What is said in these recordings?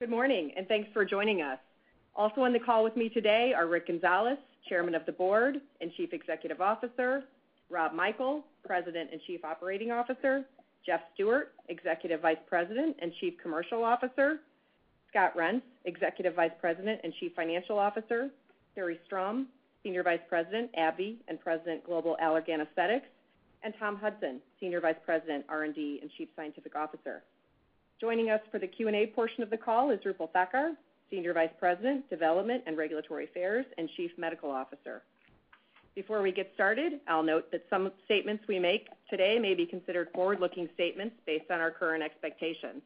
Good morning, and thanks for joining us. Also on the call with me today are Rick Gonzalez, Chairman of the Board and Chief Executive Officer, Rob Michael, President and Chief Operating Officer, Jeff Stewart, Executive Vice President and Chief Commercial Officer, Scott Reents, Executive Vice President and Chief Financial Officer, Carrie Strom, Senior Vice President, AbbVie, and President, Global Allergan Aesthetics, and Tom Hudson, Senior Vice President, R&D, and Chief Scientific Officer. Joining us for the Q&A portion of the call is Roopal Thakkar, Senior Vice President, Development and Regulatory Affairs, and Chief Medical Officer. Before we get started, I'll note that some statements we make today may be considered forward-looking statements based on our current expectations.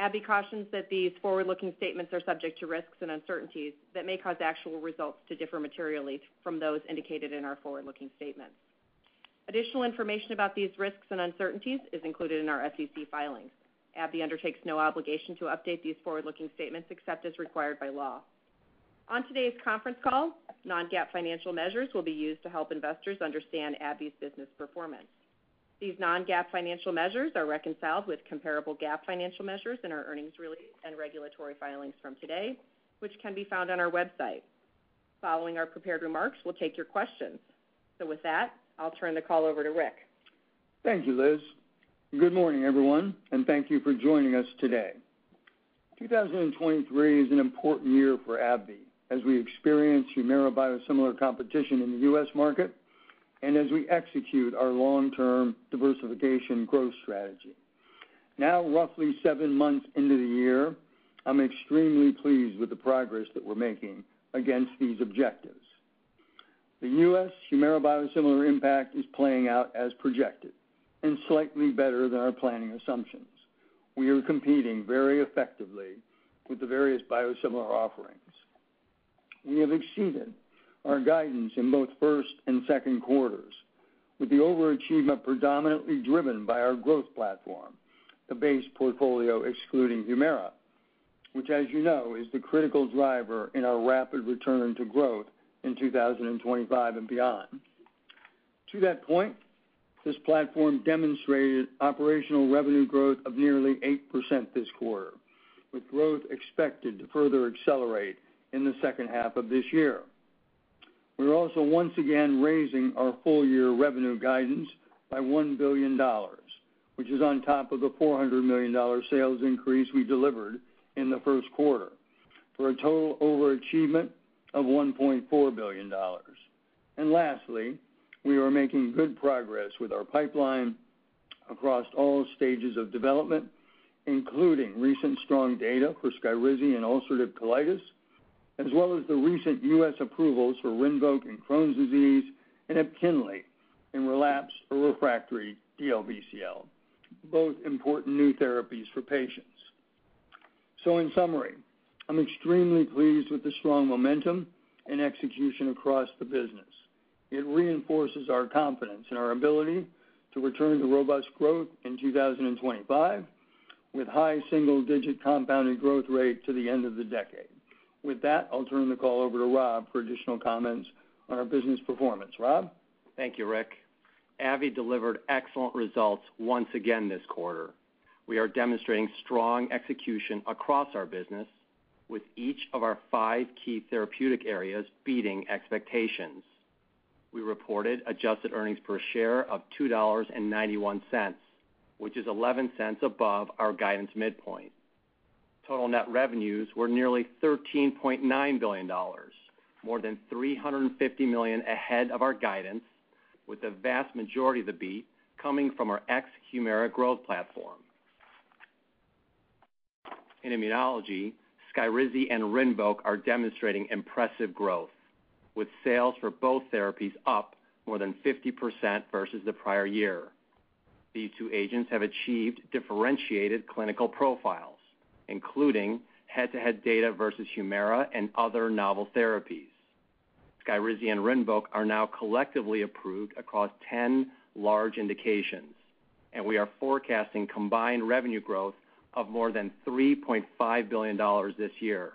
AbbVie cautions that these forward-looking statements are subject to risks and uncertainties that may cause actual results to differ materially from those indicated in our forward-looking statements. Additional information about these risks and uncertainties is included in our SEC filings. AbbVie undertakes no obligation to update these forward-looking statements except as required by law. On today's conference call, non-GAAP financial measures will be used to help investors understand AbbVie's business performance. These non-GAAP financial measures are reconciled with comparable GAAP financial measures in our earnings release and regulatory filings from today, which can be found on our website. Following our prepared remarks, we'll take your questions. So with that, I'll turn the call over to Rick. Thank you, Liz. Good morning, everyone, and thank you for joining us today. 2023 is an important year for AbbVie as we experience HUMIRA biosimilar competition in the U.S. market and as we execute our long-term diversification growth strategy. Now, roughly seven months into the year, I'm extremely pleased with the progress that we're making against these objectives. The U.S. HUMIRA biosimilar impact is playing out as projected and slightly better than our planning assumptions. We are competing very effectively with the various biosimilar offerings. We have exceeded our guidance in both first and second quarters, with the overachievement predominantly driven by our growth platform, the base portfolio excluding HUMIRA, which, as you know, is the critical driver in our rapid return to growth in 2025 and beyond. To that point, this platform demonstrated operational revenue growth of nearly 8% this quarter, with growth expected to further accelerate in the second half of this year. We're also once again raising our full-year revenue guidance by $1 billion, which is on top of the $400 million sales increase we delivered in the first quarter, for a total overachievement of $1.4 billion. And lastly, we are making good progress with our pipeline across all stages of development, including recent strong data for SKYRIZI and ulcerative colitis, as well as the recent U.S. approvals for RINVOQ in Crohn's disease and EPKINLY in relapsed or refractory DLBCL, both important new therapies for patients. So in summary, I'm extremely pleased with the strong momentum and execution across the business. It reinforces our confidence in our ability to return to robust growth in 2025, with high single-digit compounded growth rate to the end of the decade. With that, I'll turn the call over to Rob for additional comments on our business performance. Rob? Thank you, Rick. AbbVie delivered excellent results once again this quarter. We are demonstrating strong execution across our business, with each of our five key therapeutic areas beating expectations. We reported adjusted earnings per share of $2.91, which is $0.11 above our guidance midpoint. Total net revenues were nearly $13.9 billion, more than $350 million ahead of our guidance, with the vast majority of the beat coming from our ex-HUMIRA growth platform. In immunology, SKYRIZI and RINVOQ are demonstrating impressive growth, with sales for both therapies up more than 50% versus the prior year. These two agents have achieved differentiated clinical profiles, including head-to-head data versus HUMIRA and other novel therapies. SKYRIZI and RINVOQ are now collectively approved across 10 large indications, and we are forecasting combined revenue growth of more than $3.5 billion this year.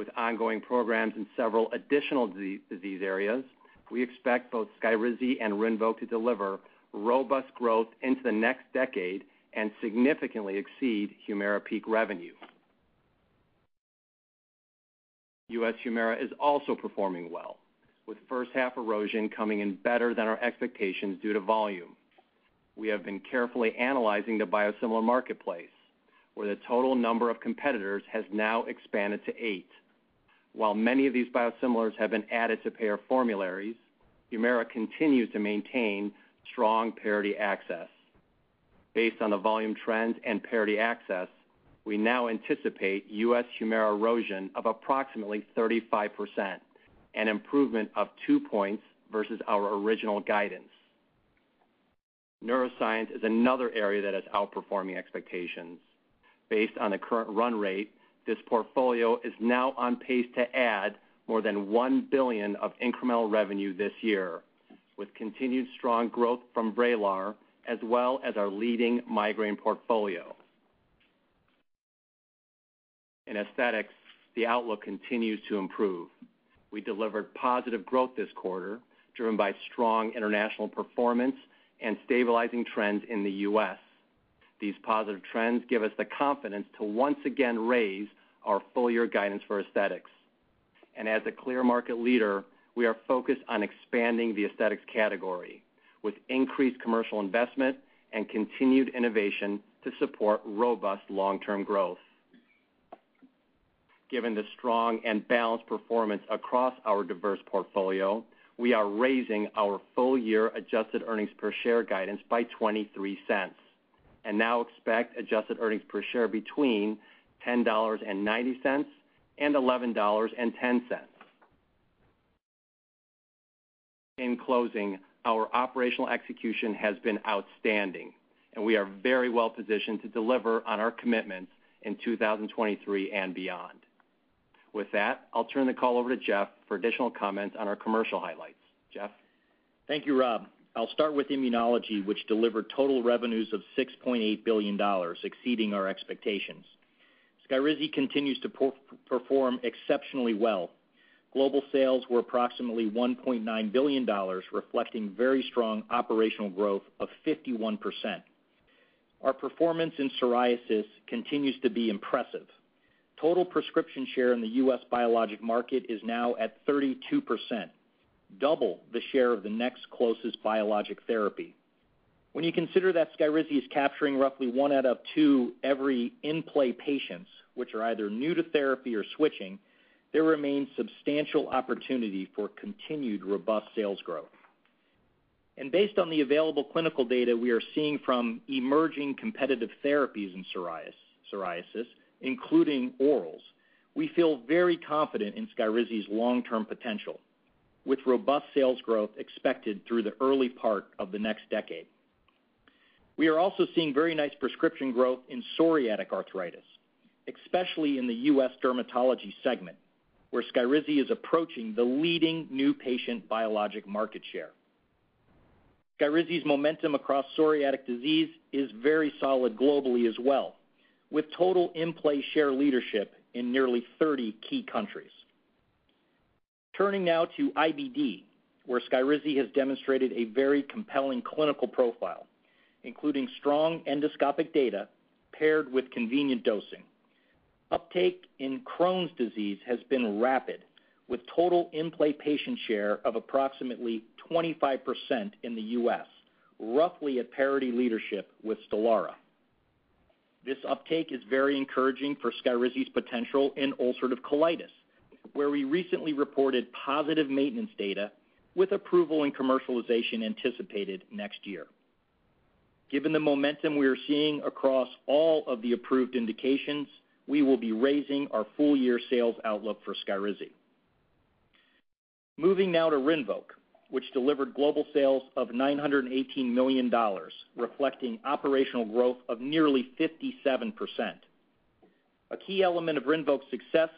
With ongoing programs in several additional disease areas, we expect both SKYRIZI and RINVOQ to deliver robust growth into the next decade and significantly exceed HUMIRA peak revenue. U.S. HUMIRA is also performing well, with first half erosion coming in better than our expectations due to volume. We have been carefully analyzing the biosimilar marketplace, where the total number of competitors has now expanded to eight. While many of these biosimilars have been added to payer formularies, HUMIRA continues to maintain strong parity access. Based on the volume trends and parity access, we now anticipate U.S. HUMIRA erosion of approximately 35%, an improvement of two points versus our original guidance. Neuroscience is another area that is outperforming expectations. Based on the current run rate, this portfolio is now on pace to add more than 1 billion of incremental revenue this year, with continued strong growth from VRAYLAR, as well as our leading migraine portfolio. In aesthetics, the outlook continues to improve. We delivered positive growth this quarter, driven by strong international performance and stabilizing trends in the U.S. These positive trends give us the confidence to once again raise our full-year guidance for aesthetics. And as a clear market leader, we are focused on expanding the aesthetics category with increased commercial investment and continued innovation to support robust long-term growth. Given the strong and balanced performance across our diverse portfolio, we are raising our full-year adjusted earnings per share guidance by $0.23 and now expect adjusted earnings per share between $10.90 and $11.10. In closing, our operational execution has been outstanding, and we are very well positioned to deliver on our commitments in 2023 and beyond. With that, I'll turn the call over to Jeff for additional comments on our commercial highlights. Jeff? Thank you, Rob. I'll start with immunology, which delivered total revenues of $6.8 billion, exceeding our expectations. SKYRIZI continues to perform exceptionally well. Global sales were approximately $1.9 billion, reflecting very strong operational growth of 51%. Our performance in psoriasis continues to be impressive. Total prescription share in the U.S. biologic market is now at 32%, double the share of the next closest biologic therapy. When you consider that SKYRIZI is capturing roughly one out of two every in-play patients, which are either new to therapy or switching, there remains substantial opportunity for continued robust sales growth. And based on the available clinical data we are seeing from emerging competitive therapies in psoriasis, including orals, we feel very confident in SKYRIZI's long-term potential, with robust sales growth expected through the early part of the next decade. We are also seeing very nice prescription growth in psoriatic arthritis, especially in the U.S. dermatology segment, where SKYRIZI is approaching the leading new patient biologic market share. SKYRIZI's momentum across psoriatic disease is very solid globally as well, with total in-play share leadership in nearly 30 key countries. Turning now to IBD, where SKYRIZI has demonstrated a very compelling clinical profile, including strong endoscopic data paired with convenient dosing. Uptake in Crohn's disease has been rapid, with total in-play patient share of approximately 25% in the U.S., roughly at parity leadership with STELARA. This uptake is very encouraging for SKYRIZI's potential in ulcerative colitis, where we recently reported positive maintenance data with approval and commercialization anticipated next year. Given the momentum we are seeing across all of the approved indications, we will be raising our full-year sales outlook for SKYRIZI. Moving now to RINVOQ, which delivered global sales of $918 million, reflecting operational growth of nearly 57%. A key element of RINVOQ's success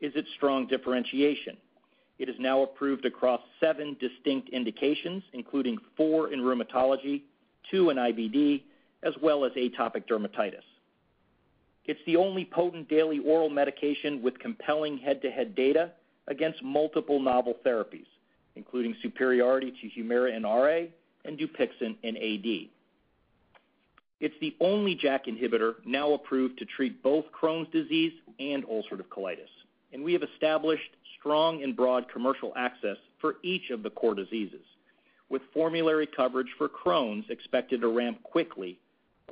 is its strong differentiation. It is now approved across seven distinct indications, including four in rheumatology, two in IBD, as well as atopic dermatitis. It's the only potent daily oral medication with compelling head-to-head data against multiple novel therapies, including superiority to HUMIRA in RA and DUPIXENT in AD. It's the only JAK inhibitor now approved to treat both Crohn's disease and ulcerative colitis. and we have established strong and broad commercial access for each of the core diseases, with formulary coverage for Crohn's expected to ramp quickly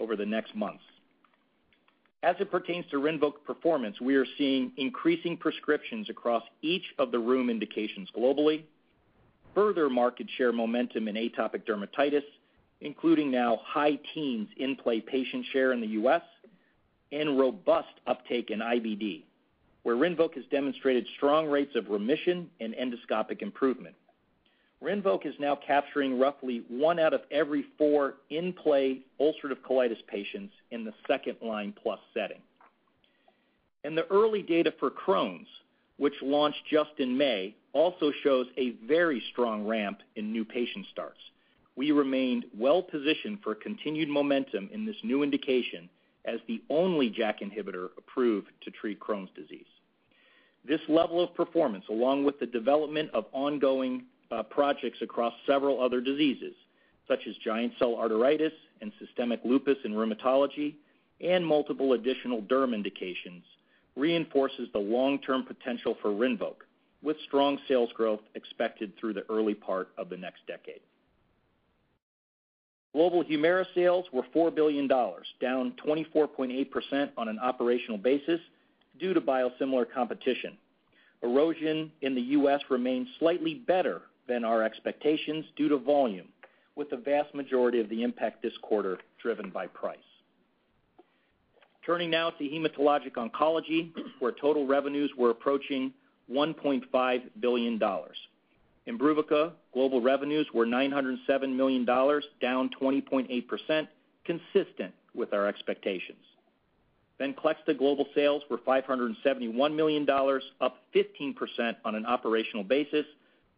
over the next months. As it pertains to RINVOQ performance, we are seeing increasing prescriptions across each of the rheum indications globally, further market share momentum in atopic dermatitis, including now high teens in-play patient share in the U.S., and robust uptake in IBD, where RINVOQ has demonstrated strong rates of remission and endoscopic improvement. RINVOQ is now capturing roughly one out of every four in-play ulcerative colitis patients in the second-line plus setting. And the early data for Crohn's, which launched just in May, also shows a very strong ramp in new patient starts. We remained well-positioned for continued momentum in this new indication as the only JAK inhibitor approved to treat Crohn's disease. This level of performance, along with the development of ongoing Uh, projects across several other diseases, such as giant cell arteritis and systemic lupus in rheumatology, and multiple additional derm indications, reinforces the long-term potential for RINVOQ, with strong sales growth expected through the early part of the next decade. Global HUMIRA sales were $4 billion, down 24.8% on an operational basis due to biosimilar competition. Erosion in the U.S. remains slightly better than our expectations due to volume, with the vast majority of the impact this quarter driven by price. Turning now to hematologic oncology, where total revenues were approaching $1.5 billion. IMBRUVICA global revenues were $907 million, down 20.8%, consistent with our expectations. VENCLEXTA global sales were $571 million, up 15% on an operational basis,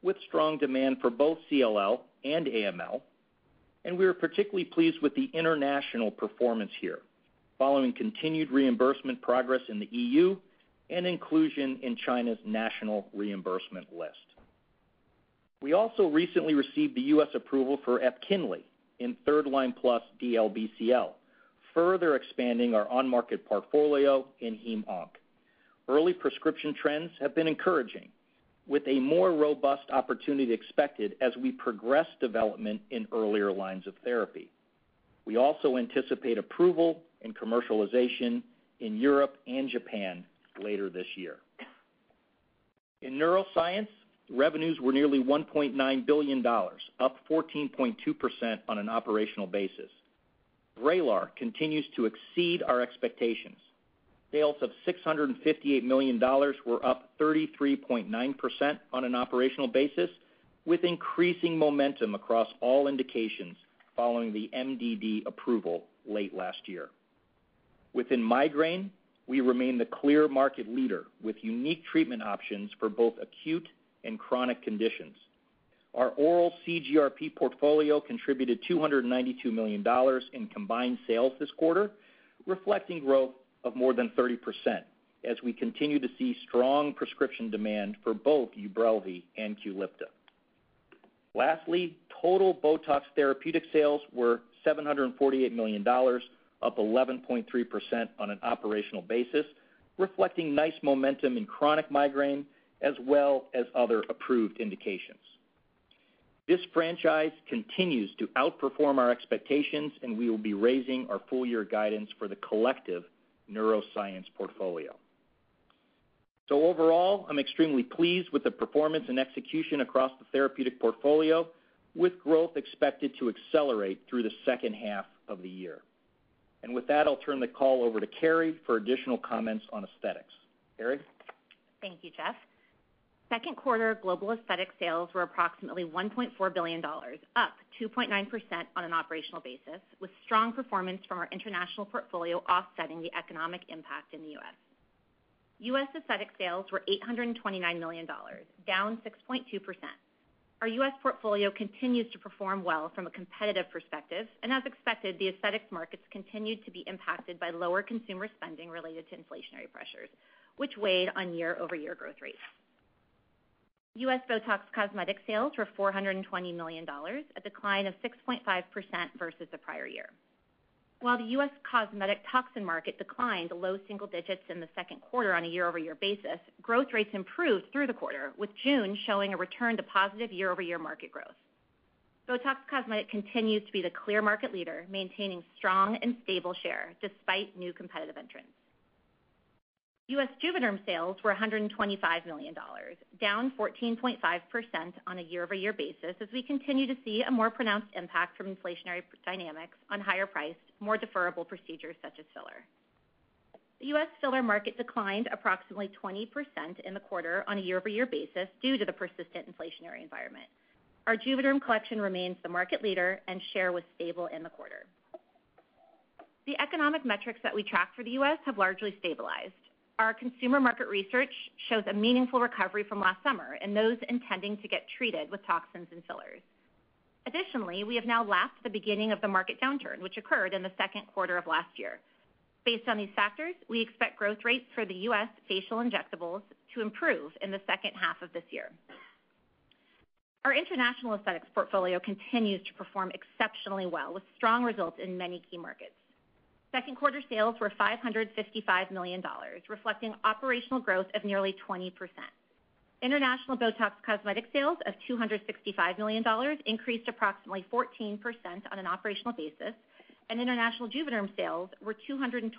with strong demand for both CLL and AML. And we are particularly pleased with the international performance here, following continued reimbursement progress in the EU and inclusion in China's national reimbursement list. We also recently received the U.S. approval for EPKINLY in third-line plus DLBCL, further expanding our on-market portfolio in hem/onc. Early prescription trends have been encouraging, with a more robust opportunity expected as we progress development in earlier lines of therapy. We also anticipate approval and commercialization in Europe and Japan later this year. In neuroscience, revenues were nearly $1.9 billion, up 14.2% on an operational basis. VRAYLAR continues to exceed our expectations. Sales of $658 million were up 33.9% on an operational basis, with increasing momentum across all indications following the MDD approval late last year. Within migraine, we remain the clear market leader with unique treatment options for both acute and chronic conditions. Our oral CGRP portfolio contributed $292 million in combined sales this quarter, reflecting growth of more than 30%, as we continue to see strong prescription demand for both UBRELVY and QULIPTA. Lastly, total BOTOX therapeutic sales were $748 million, up 11.3% on an operational basis, reflecting nice momentum in chronic migraine as well as other approved indications. This franchise continues to outperform our expectations, and we will be raising our full-year guidance for the collective neuroscience portfolio. So overall, I'm extremely pleased with the performance and execution across the therapeutic portfolio, with growth expected to accelerate through the second half of the year. And with that, I'll turn the call over to Carrie for additional comments on aesthetics. Carrie? Thank you, Jeff. Second quarter global aesthetic sales were approximately $1.4 billion, up 2.9% on an operational basis, with strong performance from our international portfolio offsetting the economic impact in the U.S. U.S. aesthetic sales were $829 million, down 6.2%. Our U.S. portfolio continues to perform well from a competitive perspective, and as expected, the aesthetics markets continued to be impacted by lower consumer spending related to inflationary pressures, which weighed on year-over-year growth rates. U.S. BOTOX Cosmetic sales were $420 million, a decline of 6.5% versus the prior year. While the U.S. cosmetic toxin market declined low single digits in the second quarter on a year-over-year basis, growth rates improved through the quarter, with June showing a return to positive year-over-year market growth. BOTOX Cosmetic continues to be the clear market leader, maintaining strong and stable share despite new competitive entrants. U.S. JUVÉDERM sales were $125 million, down 14.5% on a year-over-year basis as we continue to see a more pronounced impact from inflationary dynamics on higher priced, more deferrable procedures such as filler. The U.S. filler market declined approximately 20% in the quarter on a year-over-year basis due to the persistent inflationary environment. Our JUVÉDERM collection remains the market leader and share was stable in the quarter. The economic metrics that we track for the U.S. have largely stabilized. Our consumer market research shows a meaningful recovery from last summer in those intending to get treated with toxins and fillers. Additionally, we have now lapped the beginning of the market downturn, which occurred in the second quarter of last year. Based on these factors, we expect growth rates for the U.S. facial injectables to improve in the second half of this year. Our international aesthetics portfolio continues to perform exceptionally well with strong results in many key markets. Second quarter sales were $555 million, reflecting operational growth of nearly 20%. International BOTOX Cosmetic sales of $265 million increased approximately 14% on an operational basis, and international JUVÉDERM sales were $243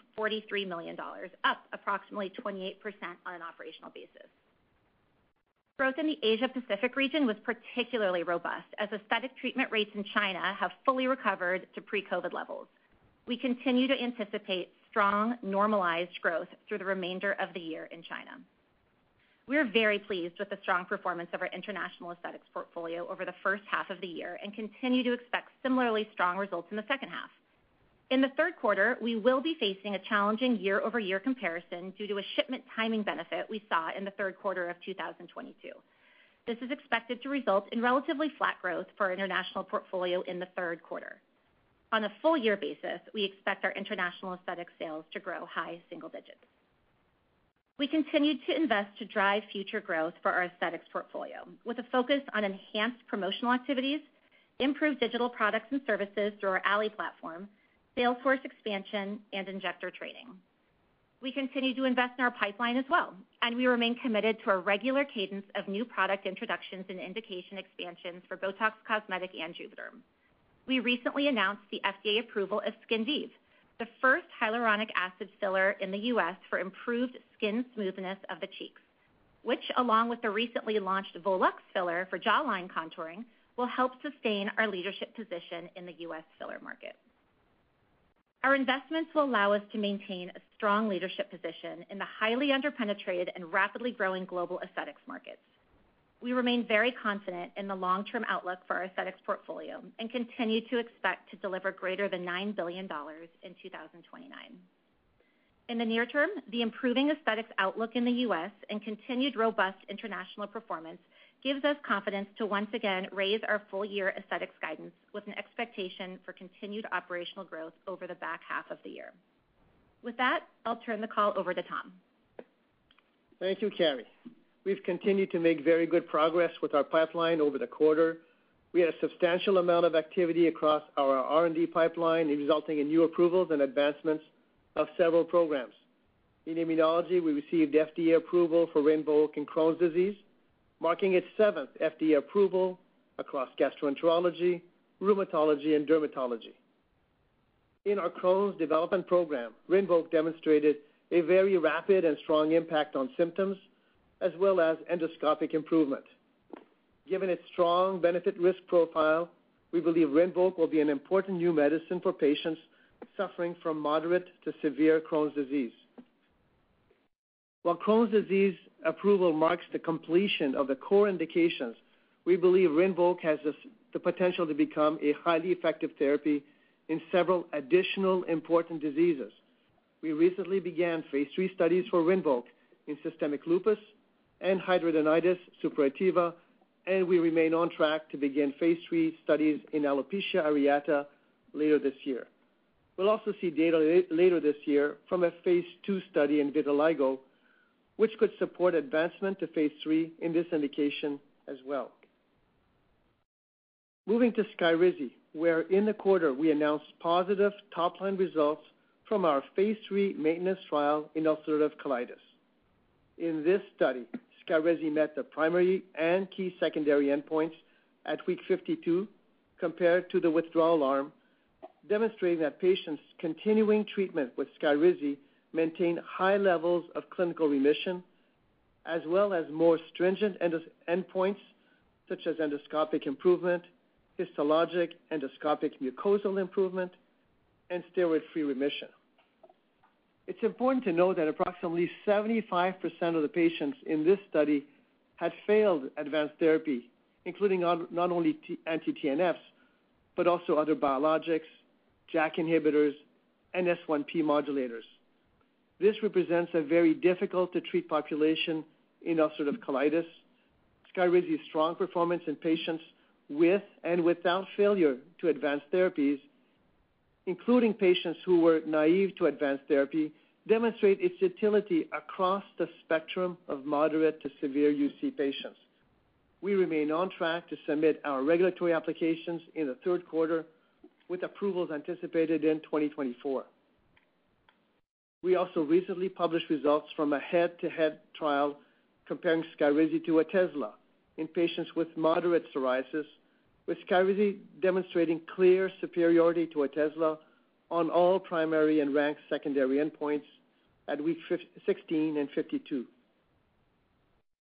million, up approximately 28% on an operational basis. Growth in the Asia Pacific region was particularly robust as aesthetic treatment rates in China have fully recovered to pre-COVID levels. We continue to anticipate strong, normalized growth through the remainder of the year in China. We are very pleased with the strong performance of our international aesthetics portfolio over the first half of the year and continue to expect similarly strong results in the second half. In the third quarter, we will be facing a challenging year-over-year comparison due to a shipment timing benefit we saw in the third quarter of 2022. This is expected to result in relatively flat growth for our international portfolio in the third quarter. On a full year basis, we expect our international aesthetic sales to grow high single digits. We continued to invest to drive future growth for our aesthetics portfolio with a focus on enhanced promotional activities, improved digital products and services through our Allē platform, sales force expansion, and injector training. We continue to invest in our pipeline as well, and we remain committed to a regular cadence of new product introductions and indication expansions for BOTOX Cosmetic and JUVÉDERM. We recently announced the FDA approval of SKINVIVE, the first hyaluronic acid filler in the U.S. for improved skin smoothness of the cheeks, which, along with the recently launched Volux filler for jawline contouring, will help sustain our leadership position in the U.S. filler market. Our investments will allow us to maintain a strong leadership position in the highly under-penetrated and rapidly growing global aesthetics markets. We remain very confident in the long-term outlook for our aesthetics portfolio and continue to expect to deliver greater than $9 billion in 2029. In the near term, the improving aesthetics outlook in the U.S. and continued robust international performance gives us confidence to once again raise our full year aesthetics guidance with an expectation for continued operational growth over the back half of the year. With that, I'll turn the call over to Tom. Thank you, Carrie. We've continued to make very good progress with our pipeline over the quarter. We had a substantial amount of activity across our R&D pipeline, resulting in new approvals and advancements of several programs. In immunology, we received FDA approval for RINVOQ in Crohn's disease, marking its seventh FDA approval across gastroenterology, rheumatology, and dermatology. In our Crohn's development program, RINVOQ demonstrated a very rapid and strong impact on symptoms as well as endoscopic improvement. Given its strong benefit risk profile, we believe RINVOQ will be an important new medicine for patients suffering from moderate to severe Crohn's disease. While Crohn's disease approval marks the completion of the core indications, we believe RINVOQ has the potential to become a highly effective therapy in several additional important diseases. We recently began phase III studies for RINVOQ in systemic lupus and hidradenitis suppurativa, and we remain on track to begin phase III studies in alopecia areata later this year. We'll also see data later this year from a phase II study in vitiligo, which could support advancement to phase III in this indication as well. Moving to SKYRIZI, where in the quarter we announced positive top-line results from our phase III maintenance trial in ulcerative colitis. In this study, SKYRIZI met the primary and key secondary endpoints at week 52 compared to the withdrawal arm, demonstrating that patients continuing treatment with SKYRIZI maintain high levels of clinical remission, as well as more stringent endpoints such as endoscopic improvement, histologic endoscopic mucosal improvement, and steroid-free remission. It's important to note that approximately 75% of the patients in this study had failed advanced therapy, including not only anti-TNFs, but also other biologics, JAK inhibitors, and S1P modulators. This represents a very difficult-to-treat population in ulcerative colitis. SKYRIZI's strong performance in patients with and without failure to advanced therapies, including patients who were naive to advanced therapy, demonstrate its utility across the spectrum of moderate to severe UC patients. We remain on track to submit our regulatory applications in the third quarter, with approvals anticipated in 2024. We also recently published results from a head-to-head trial comparing SKYRIZI to Otezla in patients with moderate psoriasis, with SKYRIZI demonstrating clear superiority to Otezla on all primary and ranked secondary endpoints at week 16 and 52.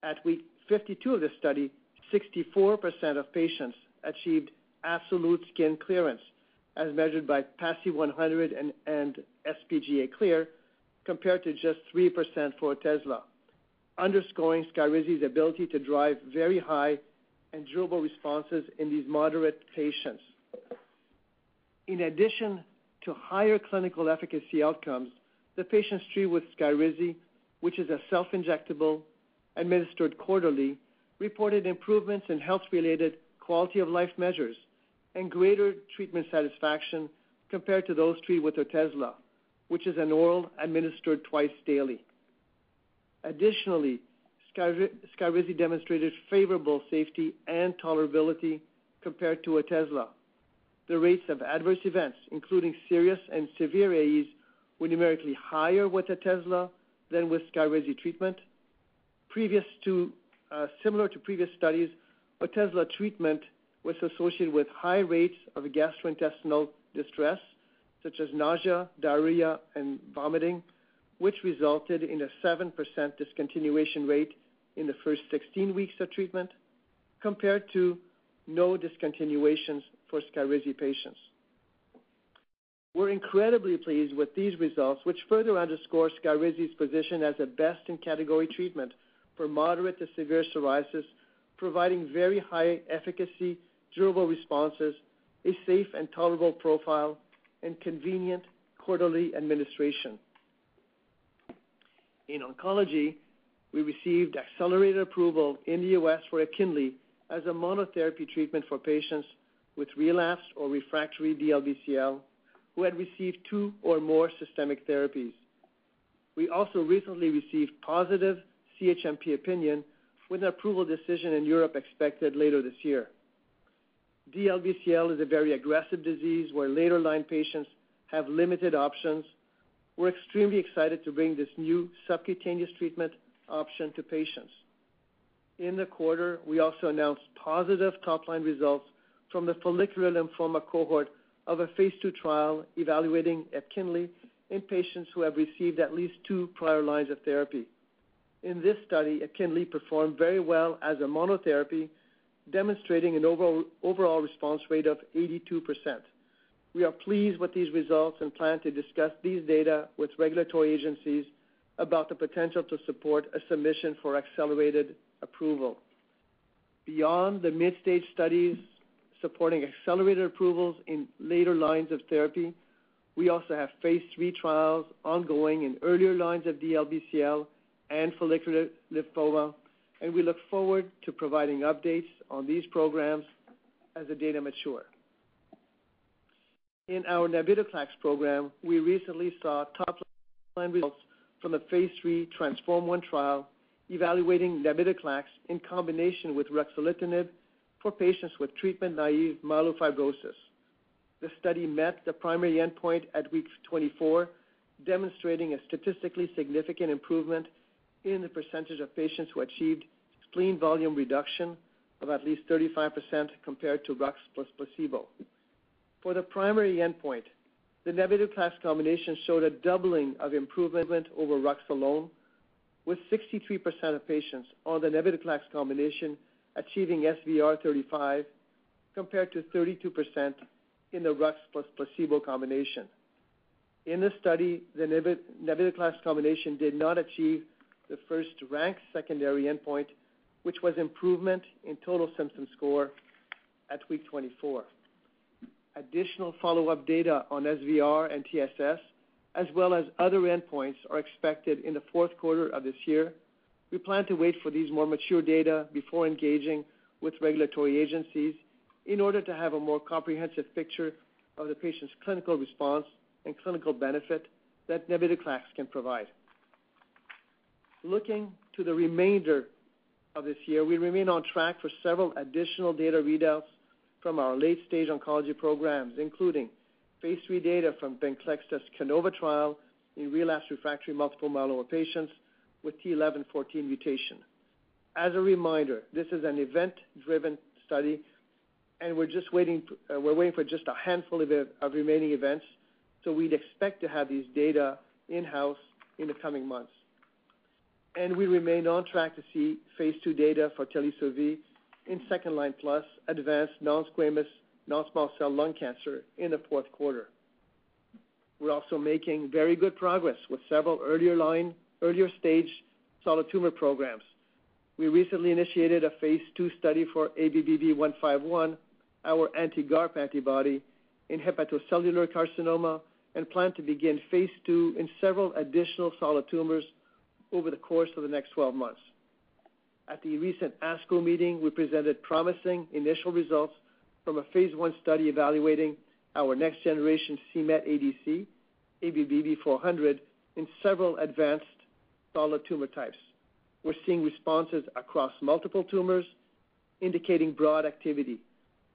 At week 52 of this study, 64% of patients achieved absolute skin clearance as measured by PASI 100 and sPGA clear, compared to just 3% for Otezla, underscoring SKYRIZI's ability to drive very high and durable responses in these moderate patients. In addition to higher clinical efficacy outcomes, the patients treated with SKYRIZI, which is a self-injectable administered quarterly, reported improvements in health-related quality of life measures and greater treatment satisfaction compared to those treated with Otezla, which is an oral administered twice daily. Additionally, SKYRIZI demonstrated favorable safety and tolerability compared to Otezla. The rates of adverse events, including serious and severe AEs, were numerically higher with Otezla than with SKYRIZI treatment. Uh, similar to previous studies, Otezla treatment was associated with high rates of gastrointestinal distress, such as nausea, diarrhea, and vomiting, which resulted in a 7% discontinuation rate in the first 16 weeks of treatment, compared to no discontinuations for SKYRIZI patients. We're incredibly pleased with these results, which further underscore SKYRIZI's position as a best-in-category treatment for moderate to severe psoriasis, providing very high efficacy, durable responses, a safe and tolerable profile, and convenient quarterly administration. In oncology, we received accelerated approval in the U.S. for EPKINLY as a monotherapy treatment for patients with relapsed or refractory DLBCL who had received two or more systemic therapies. We also recently received positive CHMP opinion with an approval decision in Europe expected later this year. DLBCL is a very aggressive disease where later-line patients have limited options. We're extremely excited to bring this new subcutaneous treatment option to patients. In the quarter, we also announced positive top-line results from the follicular lymphoma cohort of a phase II trial evaluating EPKINLY in patients who have received at least two prior lines of therapy. In this study, EPKINLY performed very well as a monotherapy, demonstrating an overall overall response rate of 82%. We are pleased with these results and plan to discuss these data with regulatory agencies about the potential to support a submission for accelerated approval. Beyond the mid-stage studies supporting accelerated approvals in later lines of therapy, we also have phase III trials ongoing in earlier lines of DLBCL and follicular lymphoma, and we look forward to providing updates on these programs as the data mature. In our navitoclax program, we recently saw top-line results from the phase III TRANSFORM-1 trial evaluating navitoclax in combination with ruxolitinib for patients with treatment-naive myelofibrosis. The study met the primary endpoint at week 24, demonstrating a statistically significant improvement in the percentage of patients who achieved spleen volume reduction of at least 35% compared to Rux plus placebo. For the primary endpoint, the navitoclax combination showed a doubling of improvement over Rux alone, with 63% of patients on the navitoclax combination achieving SVR35 compared to 32% in the Rux plus placebo combination. In the study, the navitoclax combination did not achieve the first-ranked secondary endpoint, which was improvement in total symptom score at week 24. Additional follow-up data on SVR and TSS, as well as other endpoints, are expected in the fourth quarter of this year. We plan to wait for these more mature data before engaging with regulatory agencies in order to have a more comprehensive picture of the patient's clinical response and clinical benefit that navitoclax can provide. Looking to the remainder of this year, we remain on track for several additional data readouts from our late-stage oncology programs, including phase III data from VENCLEXTA's CANOVA trial in relapsed refractory multiple myeloma patients with t(11;14) mutation. As a reminder, this is an event-driven study, and we're just waiting for just a handful of remaining events, so we'd expect to have these data in-house in the coming months. And we remain on track to see phase II data for Teliso-V in second-line plus advanced non-squamous non-small cell lung cancer in the fourth quarter. We're also making very good progress with several earlier line, earlier stage, solid tumor programs. We recently initiated a phase II study for ABBV-151, our anti-GARP antibody in hepatocellular carcinoma, and plan to begin phase II in several additional solid tumors over the course of the next 12 months. At the recent ASCO meeting, we presented promising initial results from a phase I study evaluating our next-generation c-Met ADC, ABBV-400, in several advanced solid tumor types. We're seeing responses across multiple tumors, indicating broad activity.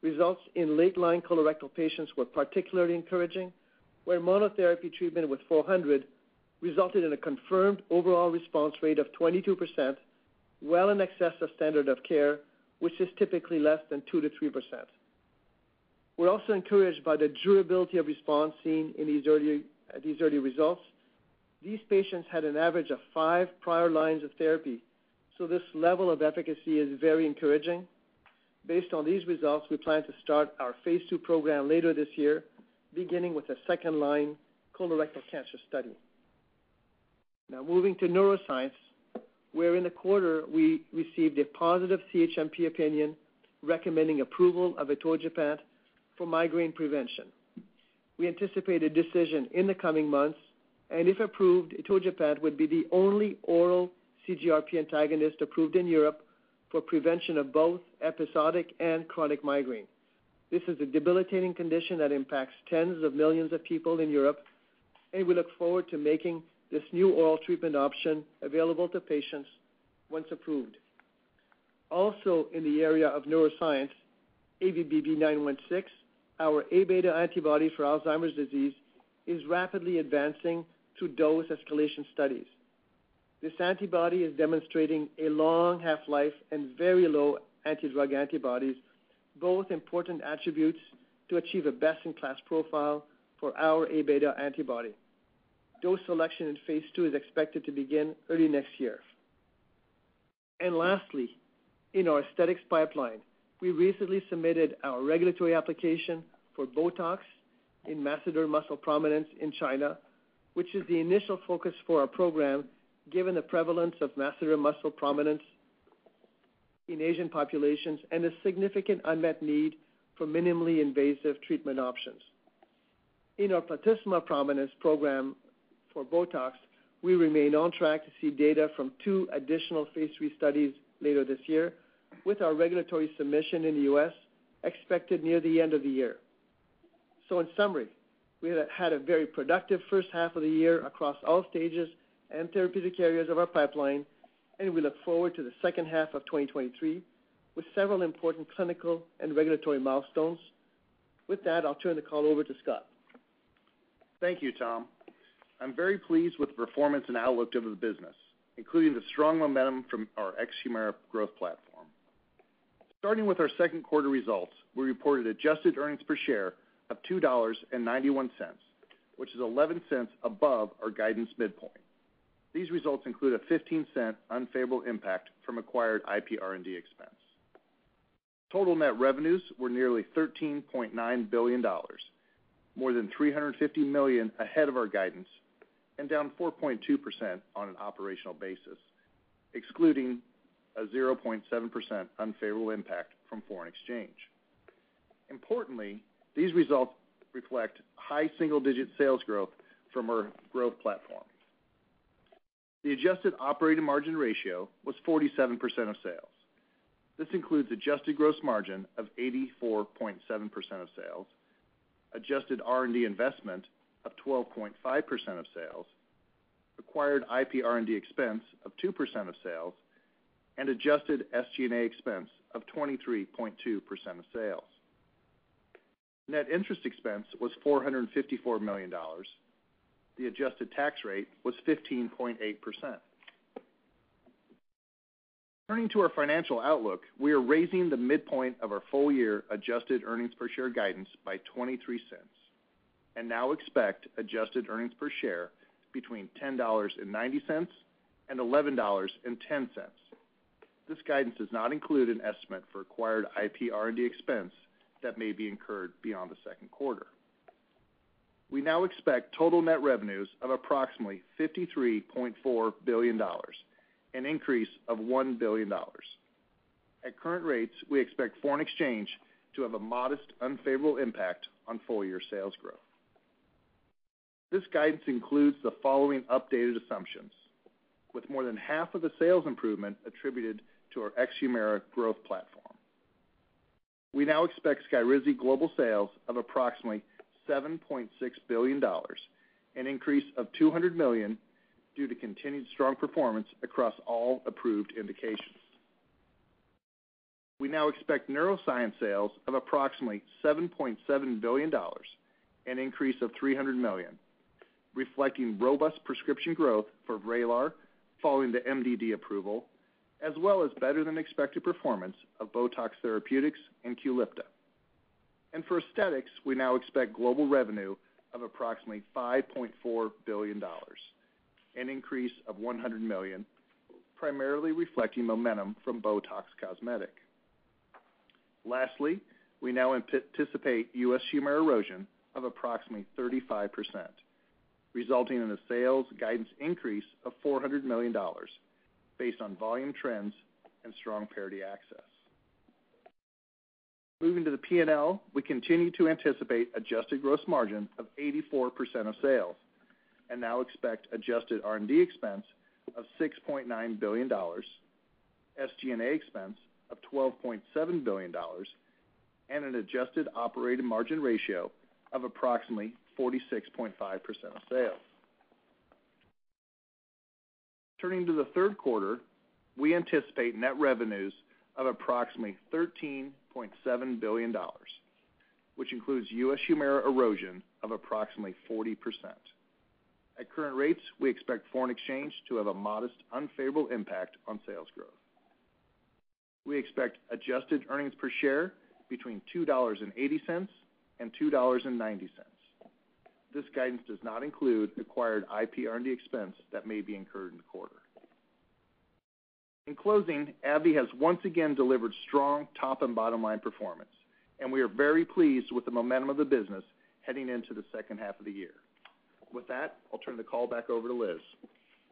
Results in late-line colorectal patients were particularly encouraging, where monotherapy treatment with 400 resulted in a confirmed overall response rate of 22%, well in excess of standard of care, which is typically less than 2%-3%. We're also encouraged by the durability of response seen in these early results. These patients had an average of five prior lines of therapy, so this level of efficacy is very encouraging. Based on these results, we plan to start our phase II program later this year, beginning with a second-line colorectal cancer study. Now moving to neuroscience, where in the quarter we received a positive CHMP opinion recommending approval of atogepant for migraine prevention. We anticipate a decision in the coming months, and if approved, atogepant would be the only oral CGRP antagonist approved in Europe for prevention of both episodic and chronic migraine. This is a debilitating condition that impacts tens of millions of people in Europe, and we look forward to making this new oral treatment option available to patients once approved. Also in the area of neuroscience, ABBV-916, our A-beta antibody for Alzheimer's disease, is rapidly advancing through dose escalation studies. This antibody is demonstrating a long half-life and very low anti-drug antibodies, both important attributes to achieve a best-in-class profile for our A-beta antibody. Dose selection in phase II is expected to begin early next year. And lastly, in our aesthetics pipeline, we recently submitted our regulatory application for BOTOX in masseter muscle prominence in China, which is the initial focus for our program, given the prevalence of masseter muscle prominence in Asian populations and a significant unmet need for minimally invasive treatment options. In our platysma prominence program for BOTOX, we remain on track to see data from two additional phase III studies later this year, with our regulatory submission in the U.S. expected near the end of the year. So in summary, we had a very productive first half of the year across all stages and therapeutic areas of our pipeline, and we look forward to the second half of 2023 with several important clinical and regulatory milestones. With that, I'll turn the call over to Scott. Thank you, Tom. I'm very pleased with the performance and outlook of the business, including the strong momentum from our ex-HUMIRA growth platform. Starting with our second quarter results, we reported adjusted earnings per share of $2.91, which is $0.11 above our guidance midpoint. These results include a $0.15 unfavorable impact from acquired IP R&D expense. Total net revenues were nearly $13.9 billion, more than 350 million ahead of our guidance, and down 4.2% on an operational basis, excluding a 0.7% unfavorable impact from foreign exchange. Importantly, these results reflect high single-digit sales growth from our growth platform. The adjusted operating margin ratio was 47% of sales. This includes adjusted gross margin of 84.7% of sales, adjusted R&D investment of 12.5% of sales, acquired IP R&D expense of 2% of sales, and adjusted SG&A expense of 23.2% of sales. Net interest expense was $454 million. The adjusted tax rate was 15.8%. Turning to our financial outlook, we are raising the midpoint of our full-year adjusted earnings per share guidance by $0.23 and now expect adjusted earnings per share between $10.90 and $11.10. This guidance does not include an estimate for acquired IP R&D expense that may be incurred beyond the second quarter. We now expect total net revenues of approximately $53.4 billion, an increase of $1 billion. At current rates, we expect foreign exchange to have a modest unfavorable impact on full-year sales growth. This guidance includes the following updated assumptions, with more than half of the sales improvement attributed to our ex-HUMIRA growth platform. We now expect SKYRIZI global sales of approximately $7.6 billion, an increase of $200 million due to continued strong performance across all approved indications. We now expect neuroscience sales of approximately $7.7 billion, an increase of $300 million, reflecting robust prescription growth for VRAYLAR following the MDD approval, as well as better-than-expected performance of BOTOX Therapeutic and QULIPTA. For aesthetics, we now expect global revenue of approximately $5.4 billion, an increase of 100 million, primarily reflecting momentum from BOTOX Cosmetic. Lastly, we now anticipate U.S. HUMIRA erosion of approximately 35%, resulting in a sales guidance increase of $400 million based on volume trends and strong parity access. Moving to the P&L, we continue to anticipate adjusted gross margin of 84% of sales and now expect adjusted R&D expense of $6.9 billion, SG&A expense of $12.7 billion, and an adjusted operating margin ratio of approximately 46.5% of sales. Turning to the third quarter, we anticipate net revenues of approximately $13.7 billion, which includes U.S. HUMIRA erosion of approximately 40%. At current rates, we expect foreign exchange to have a modest unfavorable impact on sales growth. We expect adjusted earnings per share between $2.80 and $2.90. This guidance does not include acquired IP R&D expense that may be incurred in the quarter. In closing, AbbVie has once again delivered strong top and bottom-line performance, and we are very pleased with the momentum of the business heading into the second half of the year. With that, I'll turn the call back over to Liz.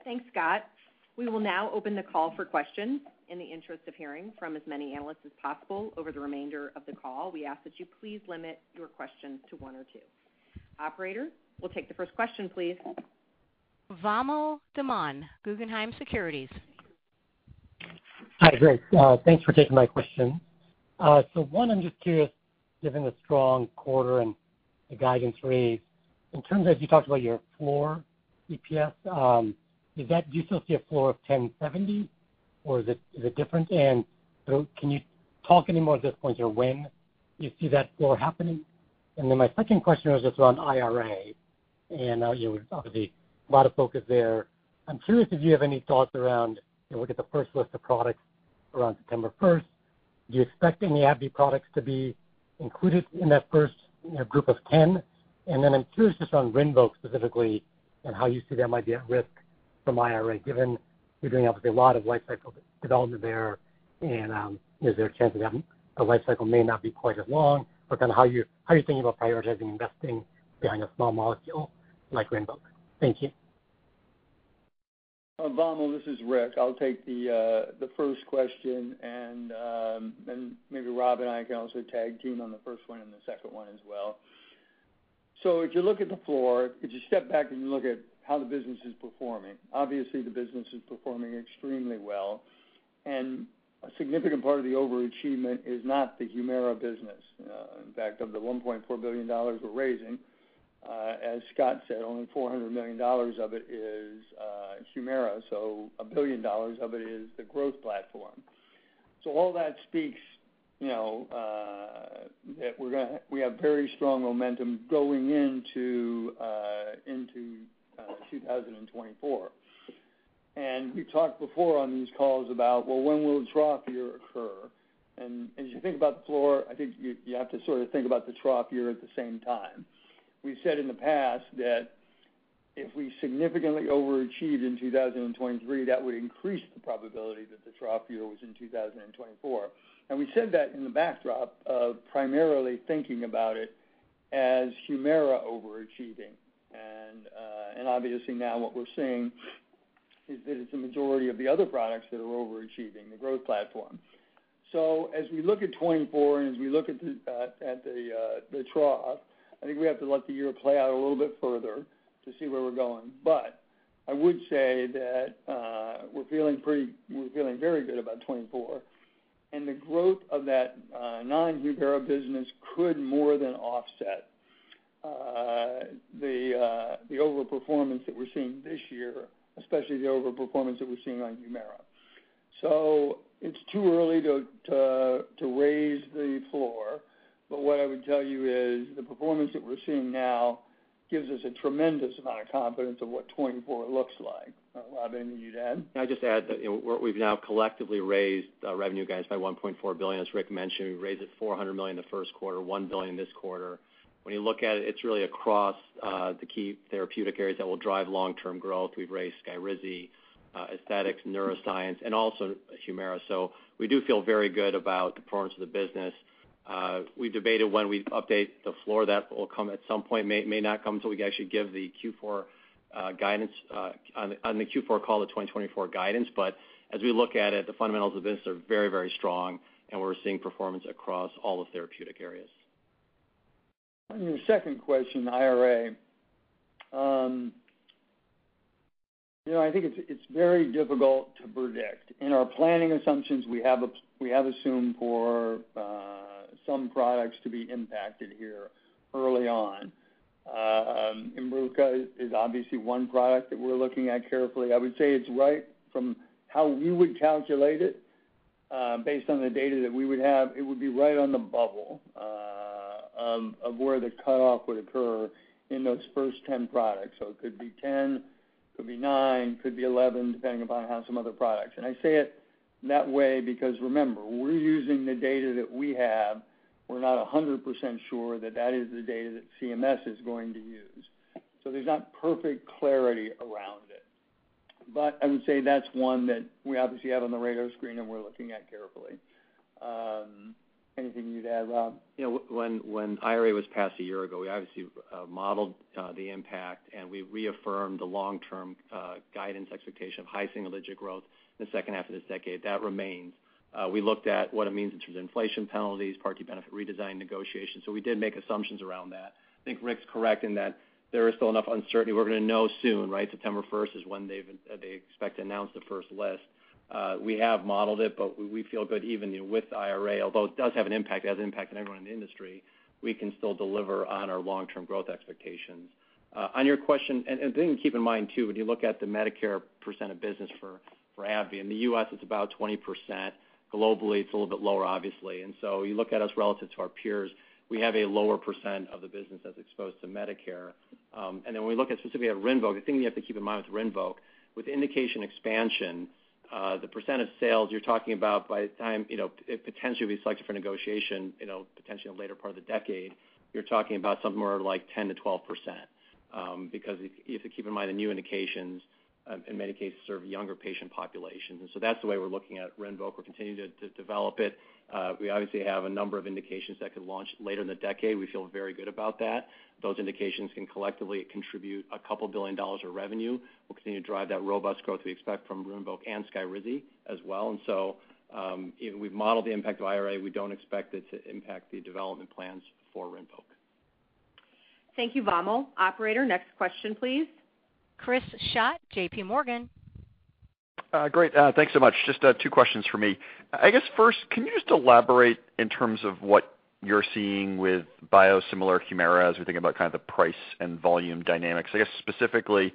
Thanks, Scott. We will now open the call for questions. In the interest of hearing from as many analysts as possible over the remainder of the call, we ask that you please limit your questions to one or two. Operator, we'll take the first question, please. Vamil Divan, Guggenheim Securities. Hi, great. Thanks for taking my question. So, one, I'm just curious, given the strong quarter and the guidance raise, in terms of, you talked about your floor EPS, um, is that do you still see a floor of $10.70 or is it is it different? And so can you talk any more at this point or when you see that floor happening? And then my second question was just around IRA, and uh, know obviously a lot of focus there. I'm curious if you have any thoughts around, you look at the first list of products around September 1st. Do you expect any AbbVie products to be included in that first group of 10? I'm curious just on RINVOQ specifically and how you see that might be at risk from IRA, given you're doing obviously a lot of life cycle development there, and um, is there a chance that the life cycle may not be quite as long? But, how you're you thinking about prioritizing investing behind a small molecule like RINVOQ? Thank you. Vamil, this is Rick. I'll take the uh, first question, um, and maybe Rob and I can also tag team on the first one and the second one as well. So if you look at the floor, if you step back and you look at how the business is performing, obviously the business is performing extremely well, and a significant part of the overachievement is not the HUMIRA business. Uh, in fact, of the $1.4 billion we're raising, uh, as Scott said, only $400 million of it is uh, HUMIRA, so $1 billion of it is the growth platform. So all that speaks you know, that we have very strong momentum going into uh into 2024. And we talked before on these calls about, well, when will the trough year occur? And as you think about the floor, I think you have to sort of think about the trough year at the same time. We've said in the past that if we significantly overachieved in 2023, that would increase the probability that the trough year was in 2024. We said that in the backdrop of primarily thinking about it as HUMIRA overachieving. And uh, obviously now what we're seeing is that it's a majority of the other products that are overachieving the growth platform. So as we look at 2024 and as we look at the uh at the uh the trough, I think we have to let the year play out a little bit further to see where we're going. But I would say that uh we're feeling pretty we're feeling very good about 2024, and the growth of that non-HUMIRA business could more than offset uh the overperformance that we're seeing this year, especially the overperformance that we're seeing on HUMIRA. It's too early to to raise the floor, but what I would tell you is the performance that we're seeing now gives us a tremendous amount of confidence of what 2024 looks like. Uh, Rob, anything you'd add? I'd just add that we've now collectively raised uh, revenue guidance by 1.4 billion. As Rick mentioned, we raised it 400 million the first quarter, 1 billion this quarter. When you look at it, it's really across uh, the key therapeutic areas that will drive long-term growth. We've raised SKYRIZI, uh, aesthetics, neuroscience, and also HUMIRA. So we do feel very good about the performance of the business. Uh, we debated when we'd update the floor. That will come at some point, may may not come until we actually give the Q4 guidance on the Q4 call, the 2024 guidance. But as we look at it, the fundamentals of the business are very, very strong, and we're seeing performance across all the therapeutic areas. On your second question, IRA. Um, you know, I think it's it's very difficult to predict. In our planning assumptions, we have ups we have assumed for uh, some products to be impacted here early on. Um, IMBRUVICA is obviously one product that we're looking at carefully. I would say it's right from how we would calculate it, uh, based on the data that we would have, it would be right on the bubble uh, Um, of where the cutoff would occur in those first 10 products. So it could be 10, could be nine, could be 11, depending upon how some other products. And I say it that way because remember, we're using the data that we have. We're not 100% sure that that is the data that CMS is going to use. So there's not perfect clarity around it. But I would say that's one that we obviously have on the radar screen and we're looking at carefully. Um, Anything you'd add, Rob? You know, when IRA was passed a year ago, we obviously uh, modeled uh, the impact, and we reaffirmed the long-term uh, guidance expectation of high single-digit growth in the second half of this decade. That remains. We looked at what it means in terms of inflation penalties, Part D benefit redesign negotiations. So we did make assumptions around that. I think Rick's correct in that there is still enough uncertainty. We're going to know soon, right? September 1st is when they expect to announce the first list. We have modeled it, but we feel good even with IRA, although it does have an impact, it has an impact on everyone in the industry, we can still deliver on our long-term growth expectations. On your question, and the thing to keep in mind too, when you look at the Medicare percent of business for AbbVie, in the U.S. it's about 20%. Globally, it's a little bit lower, obviously. And so you look at us relative to our peers, we have a lower percent of the business that's exposed to Medicare. Um and then when we look at specifically at RINVOQ, the thing you have to keep in mind with RINVOQ, with indication expansion, the percent of sales you're talking about by the time you know, it potentially be selected for negotiation, you know, potentially in the later part of the decade, you're talking about something more like 10%-12%. Um, because you have to keep in mind the new indications, um, in many cases, serve younger patient populations. And so that's the way we're looking at RINVOQ. We're continuing to develop it. We obviously have a number of indications that could launch later in the decade. We feel very good about that. Those indications can collectively contribute a couple billion dollars of revenue. We'll continue to drive that robust growth we expect from RINVOQ and SKYRIZI as well. And so um we've modeled the impact of IRA. We don't expect it to impact the development plans for RINVOQ. Thank you, Vamil. Operator, next question, please. Chris Schott, JPMorgan. Uh, great. Uh, thanks so much. Just uh, two questions for me. I guess first, can you just elaborate in terms of what you're seeing with biosimilar HUMIRA as we think about kind of the price and volume dynamics? I guess specifically,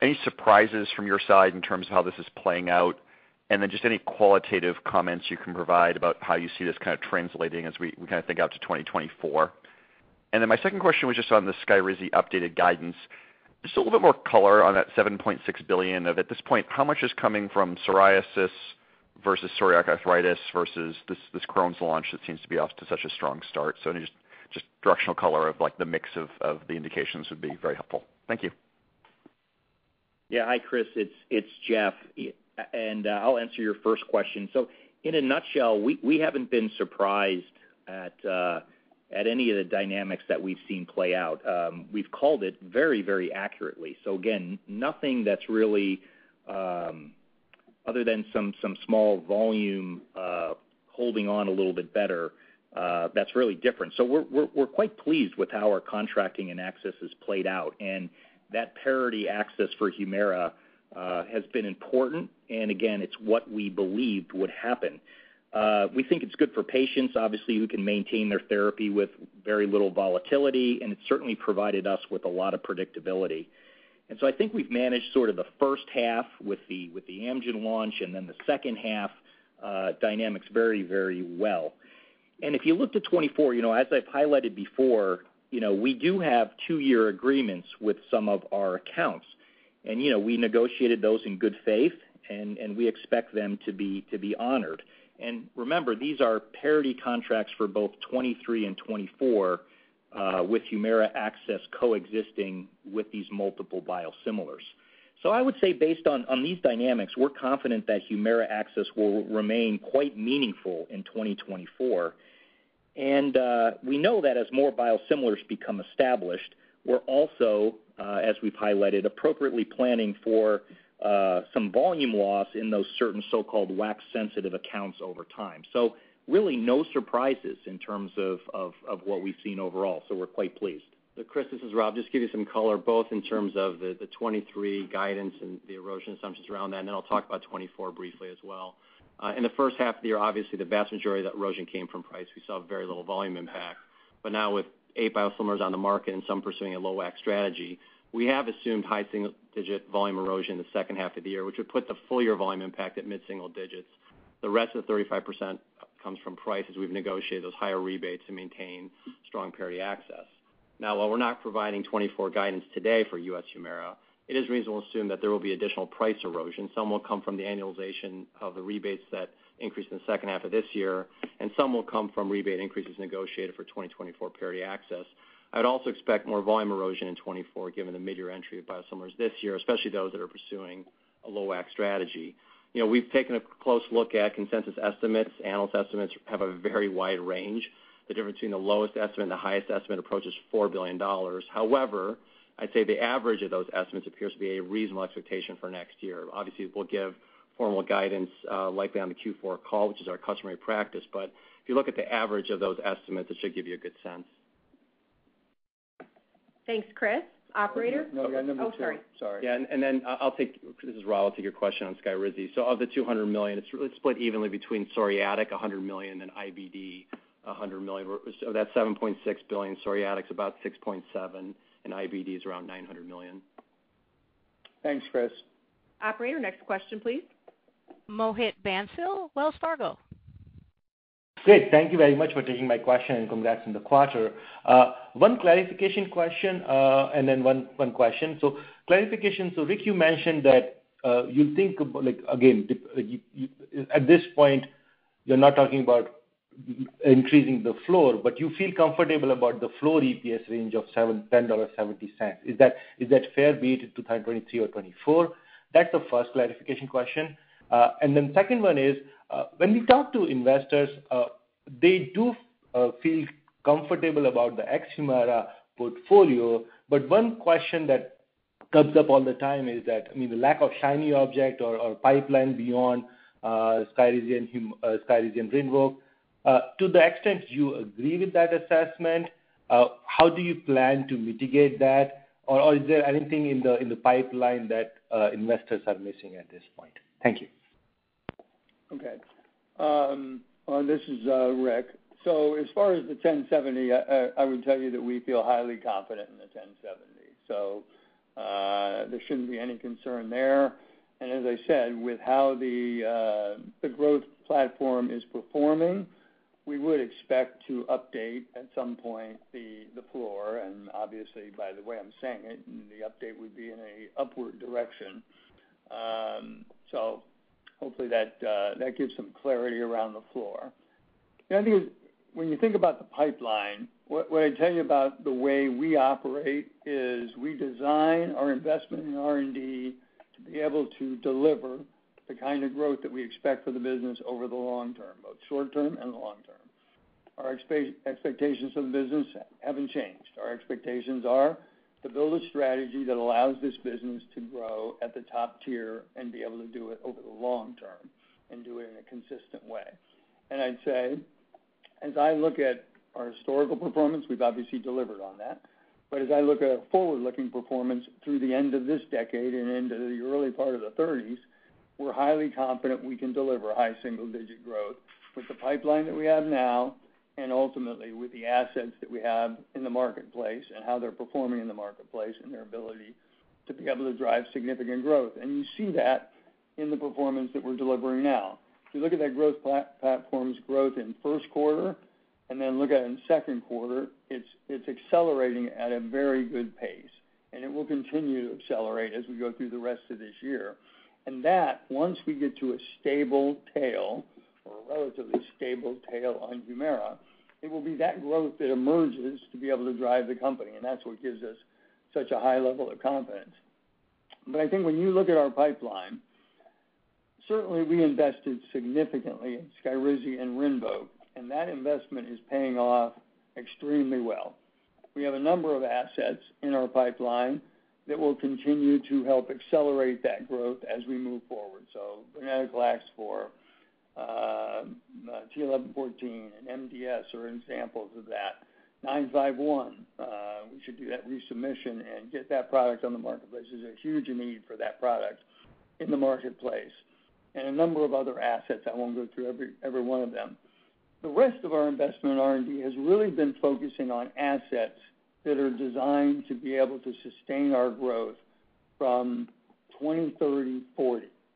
any surprises from your side in terms of how this is playing out? And then just any qualitative comments you can provide about how you see this kind of translating as we kind of think out to 2024. Then My second question was just on the SKYRIZI updated guidance. Just a little bit more color on that 7.6 billion of, at this point, how much is coming from psoriasis versus psoriatic arthritis versus this Crohn's launch that seems to be off to such a strong start. Just directional color of like the mix of the indications would be very helpful. Thank you. Yeah. Hi, Chris. It's it's Jeff. And uh, I'll answer your first question. So, in a nutshell, we haven't been surprised at uh, any of the dynamics that we've seen play out. Um, we've called it very very accurately. So again, nothing that's really, um, other than some small volume uh, holding on a little bit better, uh, that's really different. So we're quite pleased with how our contracting and access has played out. And that parity access for HUMIRA uh, has been important, and again, it's what we believed would happen. Uh, we think it's good for patients, obviously, who can maintain their therapy with very little volatility, and it's certainly provided us with a lot of predictability. And so I think we've managed sort of the first half with the with the Amgen launch and then the second half uh, dynamics very very well. And if you look to 2024, as I've highlighted before, you know, we do have two-year agreements with some of our accounts. And you know, we negotiated those in good faith, and we expect them to be to be honored. And remember, these are parity contracts for both 2023 and 2024, uh, with HUMIRA access coexisting with these multiple biosimilars. So I would say based on these dynamics, we're confident that HUMIRA access will remain quite meaningful in 2024. Uh, we know that as more biosimilars become established, we're also, uh, as we've highlighted, appropriately planning for Uh, some volume loss in those certain so-called WAC-sensitive accounts over time. So really no surprises in terms of what we've seen overall. So we're quite pleased. Chris, this is Rob. Just give you some color, both in terms of the 2023 guidance and the erosion assumptions around that, and then I'll talk about 2024 briefly as well. Uh, in the first half of the year, obviously, the vast majority of that erosion came from price. We saw very little volume impact. But now with eight biosimilars on the market and some pursuing a low WAC strategy, we have assumed high single-digit volume erosion in the second half of the year, which would put the full-year volume impact at mid-single digits. The rest of the 35% comes from price as we've negotiated those higher rebates to maintain strong parity access. Now, while we're not providing 2024 guidance today for U.S. HUMIRA, it is reasonable to assume that there will be additional price erosion. Some will come from the annualization of the rebates that increased in the second half of this year, and some will come from rebate increases negotiated for 2024 parity access. I'd also expect more volume erosion in 2024 given the mid-year entry of biosimilars this year, especially those that are pursuing a low WAC strategy. You know, we've taken a close look at consensus estimates. Analyst estimates have a very wide range. The difference between the lowest estimate and the highest estimate approaches $4 billion. However, I'd say the average of those estimates appears to be a reasonable expectation for next year. Obviously, we'll give formal guidance uh, likely on the Q4 call, which is our customary practice. But if you look at the average of those estimates, it should give you a good sense. Thanks, Chris. Operator? No, we got number oh, two. Oh, sorry. Sorry. Yeah, and then I'll take this is Rob. I'll take your question on SKYRIZI. Of the 200 million, it's really split evenly between psoriatic, 100 million, and IBD, $100 million. That 7.6 billion, psoriatic's about $6.7 billion, and IBD is around 900 million. Thanks, Chris. Operator, next question, please. Mohit Bansal, Wells Fargo. Great. Thank you very much for taking my question, and congrats on the quarter. Uh, one clarification question, uh, and then one question. So clarification, so Rick, you mentioned that uh, you think, about, like again, at this point, you're not talking about increasing the floor, but you feel comfortable about the floor EPS range of $10.70. Is that is that fair, be it in 2023 or 2024? That's the first clarification question. Uh, second one is, uh, when we talk to investors, uh, they do feel comfortable about the ex-HUMIRA portfolio, but one question that comes up all the time is that, I mean, the lack of shiny object or pipeline beyond SKYRIZI and RINVOQ. To the extent you agree with that assessment, how do you plan to mitigate that? Or is there anything in the pipeline that investors are missing at this point? Thank you. Okay. Um, uh, this is uh, Rick. So as far as the $10.70, I would tell you that we feel highly confident in the $10.70. Uh, there shouldn't be any concern there. And as I said, with how the growth platform is performing, we would expect to update at some point the floor, and obviously, by the way I'm saying it, the update would be in an upward direction. Um, Hopefully that uh that gives some clarity around the floor. The other thing is, when you think about the pipeline, what I'd tell you about the way we operate is we design our investment in R&D to be able to deliver the kind of growth that we expect for the business over the long term, both short term and long term. Our expectations of the business haven't changed. Our expectations are to build a strategy that allows this business to grow at the top tier and be able to do it over the long term and do it in a consistent way. And I'd say, as I look at our historical performance, we've obviously delivered on that. But as I look at our forward-looking performance through the end of this decade and into the early part of the '30s, we're highly confident we can deliver high single-digit growth with the pipeline that we have now, and ultimately with the assets that we have in the marketplace and how they're performing in the marketplace and their ability to be able to drive significant growth. And you see that in the performance that we're delivering now. If you look at that growth platform's growth in first quarter and then look at it in second quarter, it's accelerating at a very good pace, and it will continue to accelerate as we go through the rest of this year. And that, once we get to a stable tail or a relatively stable tail on HUMIRA, it will be that growth that emerges to be able to drive the company, and that's what gives us such a high level of confidence. But I think when you look at our pipeline, certainly we invested significantly in SKYRIZI and RINVOQ, and that investment is paying off extremely well. We have a number of assets in our pipeline that will continue to help accelerate that growth as we move forward. venetoclax for t(11;14) and MDS are examples of that. 951, uh, we should do that resubmission and get that product on the marketplace. There's a huge need for that product in the marketplace. And a number of other assets, I won't go through every one of them. The rest of our investment in R&D has really been focusing on assets that are designed to be able to sustain our growth from 2030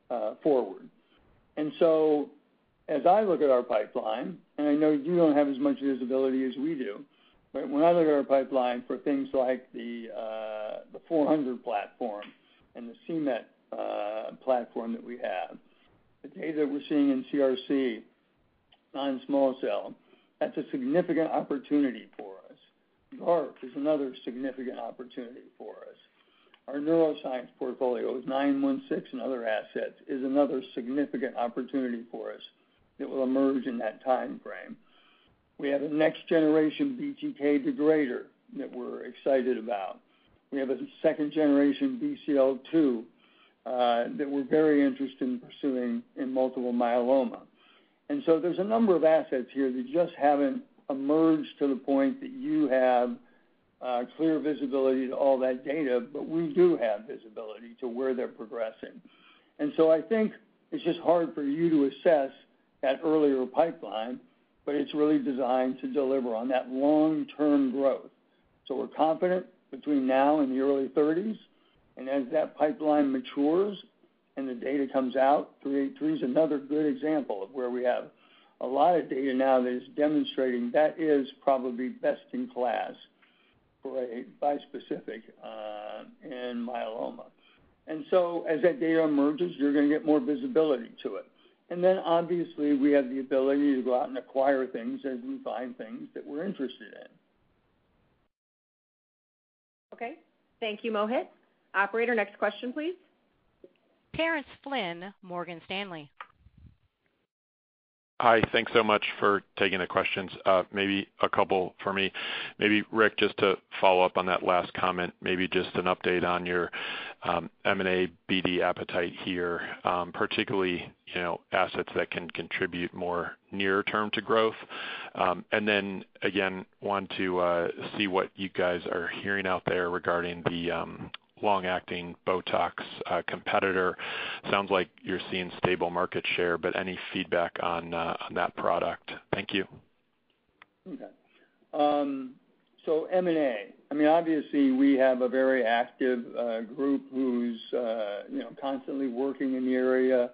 uh, forward. As I look at our pipeline, and I know you don't have as much visibility as we do, but when I look at our pipeline for things like the uh, 400 platform and the c-Met uh, platform that we have, the data we're seeing in CRC, non-small cell, that's a significant opportunity for us. GARP is another significant opportunity for us. Our neuroscience portfolio with 916 and other assets is another significant opportunity for us that will emerge in that time frame. We have a next generation BTK degrader that we're excited about. We have a second generation BCL-2 uh, that we're very interested in pursuing in multiple myeloma. And so there's a number of assets here that just haven't emerged to the point that you have uh, clear visibility to all that data, but we do have visibility to where they're progressing. And so I think it's just hard for you to assess that earlier pipeline, but it's really designed to deliver on that long-term growth. So we're confident between now and the early '30s, and as that pipeline matures and the data comes out, 383 is another good example of where we have a lot of data now that is demonstrating that is probably best in class for a bispecific uh, in myeloma. And so as that data emerges, you're going to get more visibility to it. Then obviously, we have the ability to go out and acquire things as we find things that we're interested in. Okay. Thank you, Mohit. Operator, next question, please. Terence Flynn, Morgan Stanley. Hi. Thanks so much for taking the questions. Uh, maybe a couple for me. Maybe Rick, just to follow up on that last comment, maybe just an update on your Um, M&A BD appetite here, um, particularly you know, assets that can contribute more near term to growth. Um, and then again, want to uh, see what you guys are hearing out there regarding the long-acting BOTOX uh, competitor. Sounds like you're seeing stable market share, but any feedback on uh, that product? Thank you. M&A. I mean, obviously, we have a very active uh, group who's uh, you know, constantly working in the area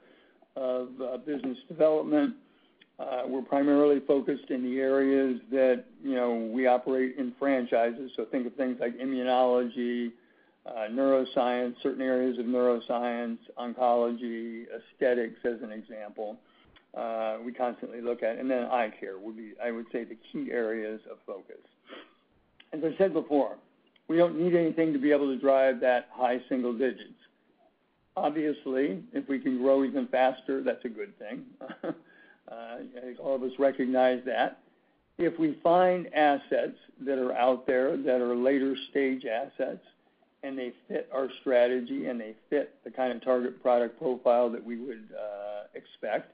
of uh, business development. We're primarily focused in the areas that you know, we operate in franchises. So think of things like immunology, neuroscience, certain areas of neuroscience, oncology, aesthetics, as an example, we constantly look at. And then eye care would be, I would say, the key areas of focus. As I said before, we don't need anything to be able to drive that high single digits. Obviously, if we can grow even faster, that's a good thing. I think all of us recognize that. If we find assets that are out there that are later-stage assets, and they fit our strategy, and they fit the kind of target product profile that we would uh, expect,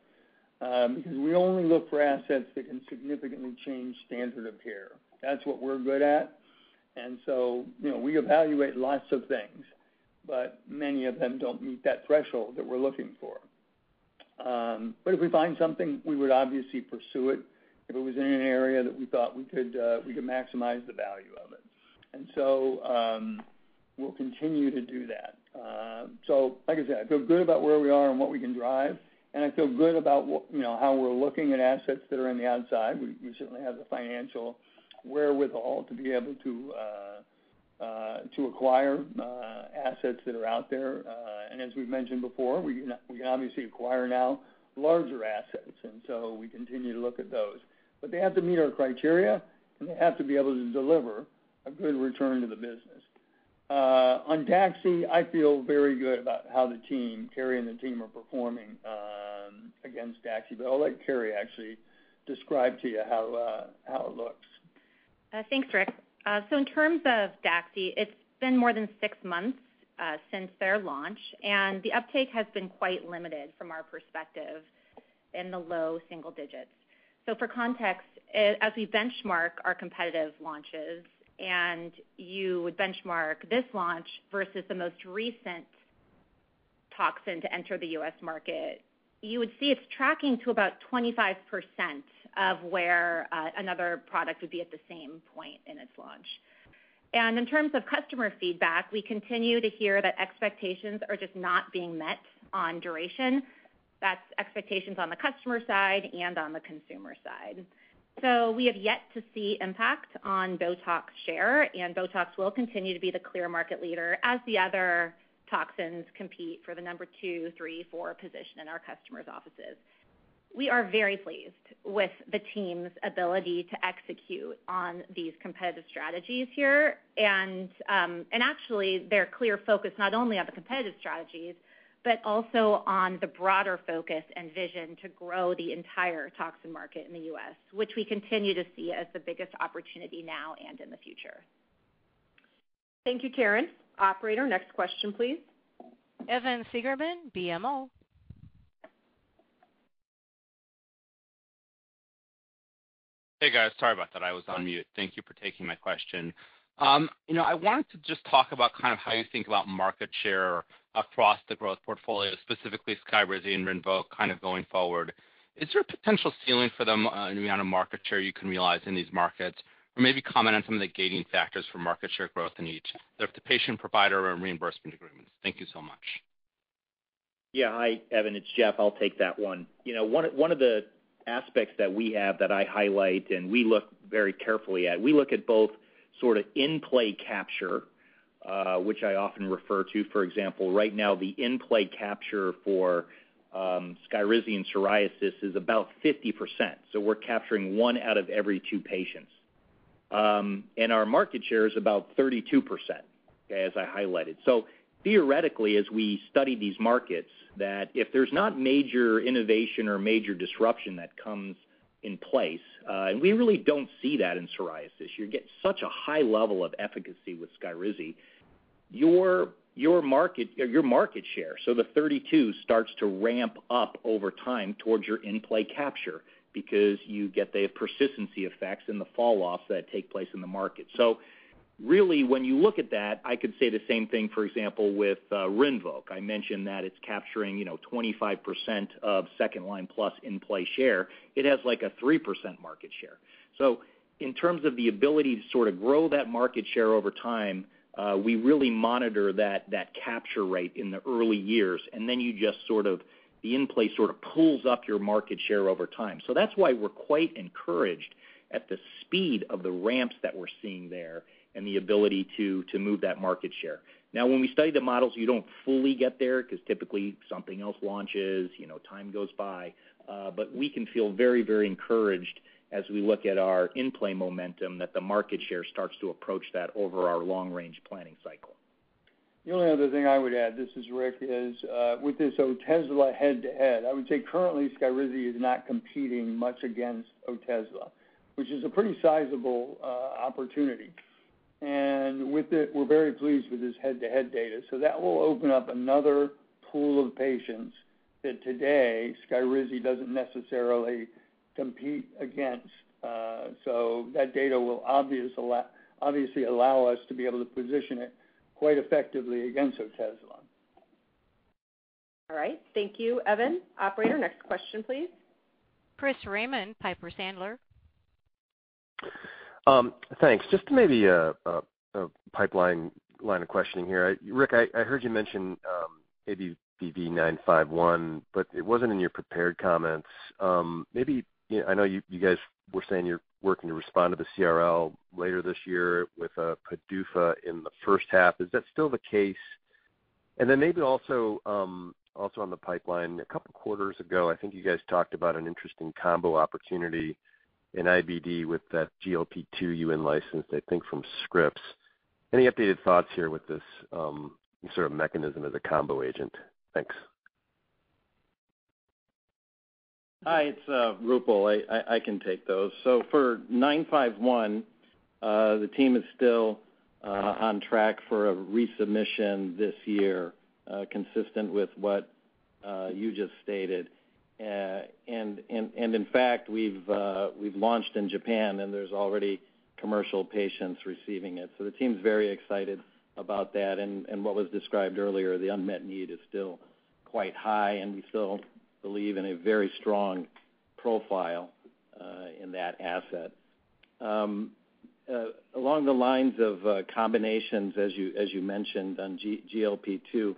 uh, because we only look for assets that can significantly change standard of care. That's what we're good at. And so, you know, we evaluate lots of things, but many of them don't meet that threshold that we're looking for. Um, but if we find something, we would obviously pursue it if it was in an area that we thought we could maximize the value of it. And so um we'll continue to do that. So, like I said, I feel good about where we are and what we can drive, and I feel good about you know, how we're looking at assets that are in the outside. We certainly have the financial wherewithal to be able to uh, uh, acquire uh, assets that are out there. Uh and as we've mentioned before, we can obviously acquire now larger assets, and so we continue to look at those. But they have to meet our criteria, and they have to be able to deliver a good return to the business. On DAXI, I feel very good about how the team, Carrie and the team, are performing um, against DAXI, but I'll let Carrie actually describe to you how it looks. Thanks, Rick. Uh so in terms of DAXI, it's been more than six months since their launch, and the uptake has been quite limited from our perspective in the low single digits. So for context, as we benchmark our competitive launches, and you would benchmark this launch versus the most recent toxin to enter the U.S. market, you would see it's tracking to about 25% of where uh, another product would be at the same point in its launch. And in terms of customer feedback, we continue to hear that expectations are just not being met on duration. That's expectations on the customer side and on the consumer side. So we have yet to see impact on BOTOX share, and BOTOX will continue to be the clear market leader as the other toxins compete for the number two, three, four position in our customers' offices. We are very pleased with the team's ability to execute on these competitive strategies here. Um, and actually, their clear focus not only on the competitive strategies, but also on the broader focus and vision to grow the entire toxin market in the U.S., which we continue to see as the biggest opportunity now and in the future. Thank you, Terence. Operator, next question, please. Evan Seigerman, BMO. Hey, guys. Sorry about that. I was on mute. Thank you for taking my question. Um, you know, I wanted to just talk about kind of how you think about market share across the growth portfolio, specifically SKYRIZI and RINVOQ kind of going forward. Is there a potential ceiling for them, uh, on the amount of market share you can realize in these markets? Or maybe comment on some of the gating factors for market share growth in each, the patient provider and reimbursement agreements. Thank you so much. Yeah. Hi, Evan. It's Jeff. I'll take that one. You know, one of the aspects that we have that I highlight and we look very carefully at. We look at both sort of in-play capture, which I often refer to. For example, right now, the in-play capture for SKYRIZI in psoriasis is about 50%. So we're capturing one out of every two patients. Um and our market share is about 32%, as I highlighted. Theoretically, as we study these markets, that if there's not major innovation or major disruption that comes in place, uh, and we really don't see that in psoriasis. You get such a high level of efficacy with SKYRIZI. Your market share, so the 32, starts to ramp up over time towards your in-play capture because you get the persistency effects and the fall-offs that take place in the market. Really, when you look at that, I could say the same thing, for example, with uh, RINVOQ. I mentioned that it's capturing you know, 25% of second-line plus in-play share. It has like a 3% market share. So in terms of the ability to sort of grow that market share over time, uh, we really monitor that that capture rate in the early years, and then you just sort of the in-play sort of pulls up your market share over time. So that's why we're quite encouraged at the speed of the ramps that we're seeing there the ability to move that market share. Now, when we study the models, you don't fully get there because typically something else launches, you know, time goes by. Uh, but we can feel very, very encouraged as we look at our in-play momentum that the market share starts to approach that over our long-range planning cycle. The only other thing I would add, this is Rick, is uh, with this Otezla head-to-head, I would say currently SKYRIZI is not competing much against Otezla, which is a pretty sizable uh, opportunity. And with it, we're very pleased with this head-to-head data. So that will open up another pool of patients that today SKYRIZI doesn't necessarily compete against. Uh, so that data will obviously allow us to be able to position it quite effectively against Otezla. All right. Thank you, Evan. Operator, next question, please. Chris Raymond, Piper Sandler. Um, thanks. Just maybe a pipeline line of questioning here. Rick, I heard you mention um, ABBV-951, but it wasn't in your prepared comments. Um, maybe, I know you guys were saying you're working to respond to the CRL later this year with a PDUFA in the first half. Is that still the case? And then maybe also um also on the pipeline, a couple quarters ago, I think you guys talked about an interesting combo opportunity in IBD with that GLP-2 you in-licensed, I think from Scripps. Any updated thoughts here with this um, sort of mechanism as a combo agent? Thanks. Hi, it's uh, Roopal. I can take those. So for 951, uh, the team is still uh, on track for a resubmission this year, consistent with what you just stated. Uh, and in fact, we've uh we've launched in Japan, and there's already commercial patients receiving it. So the team's very excited about that. And what was described earlier, the unmet need is still quite high, and we still believe in a very strong profile uh, in that asset. Um, uh, along the lines of combinations, as you as you mentioned on GLP-2,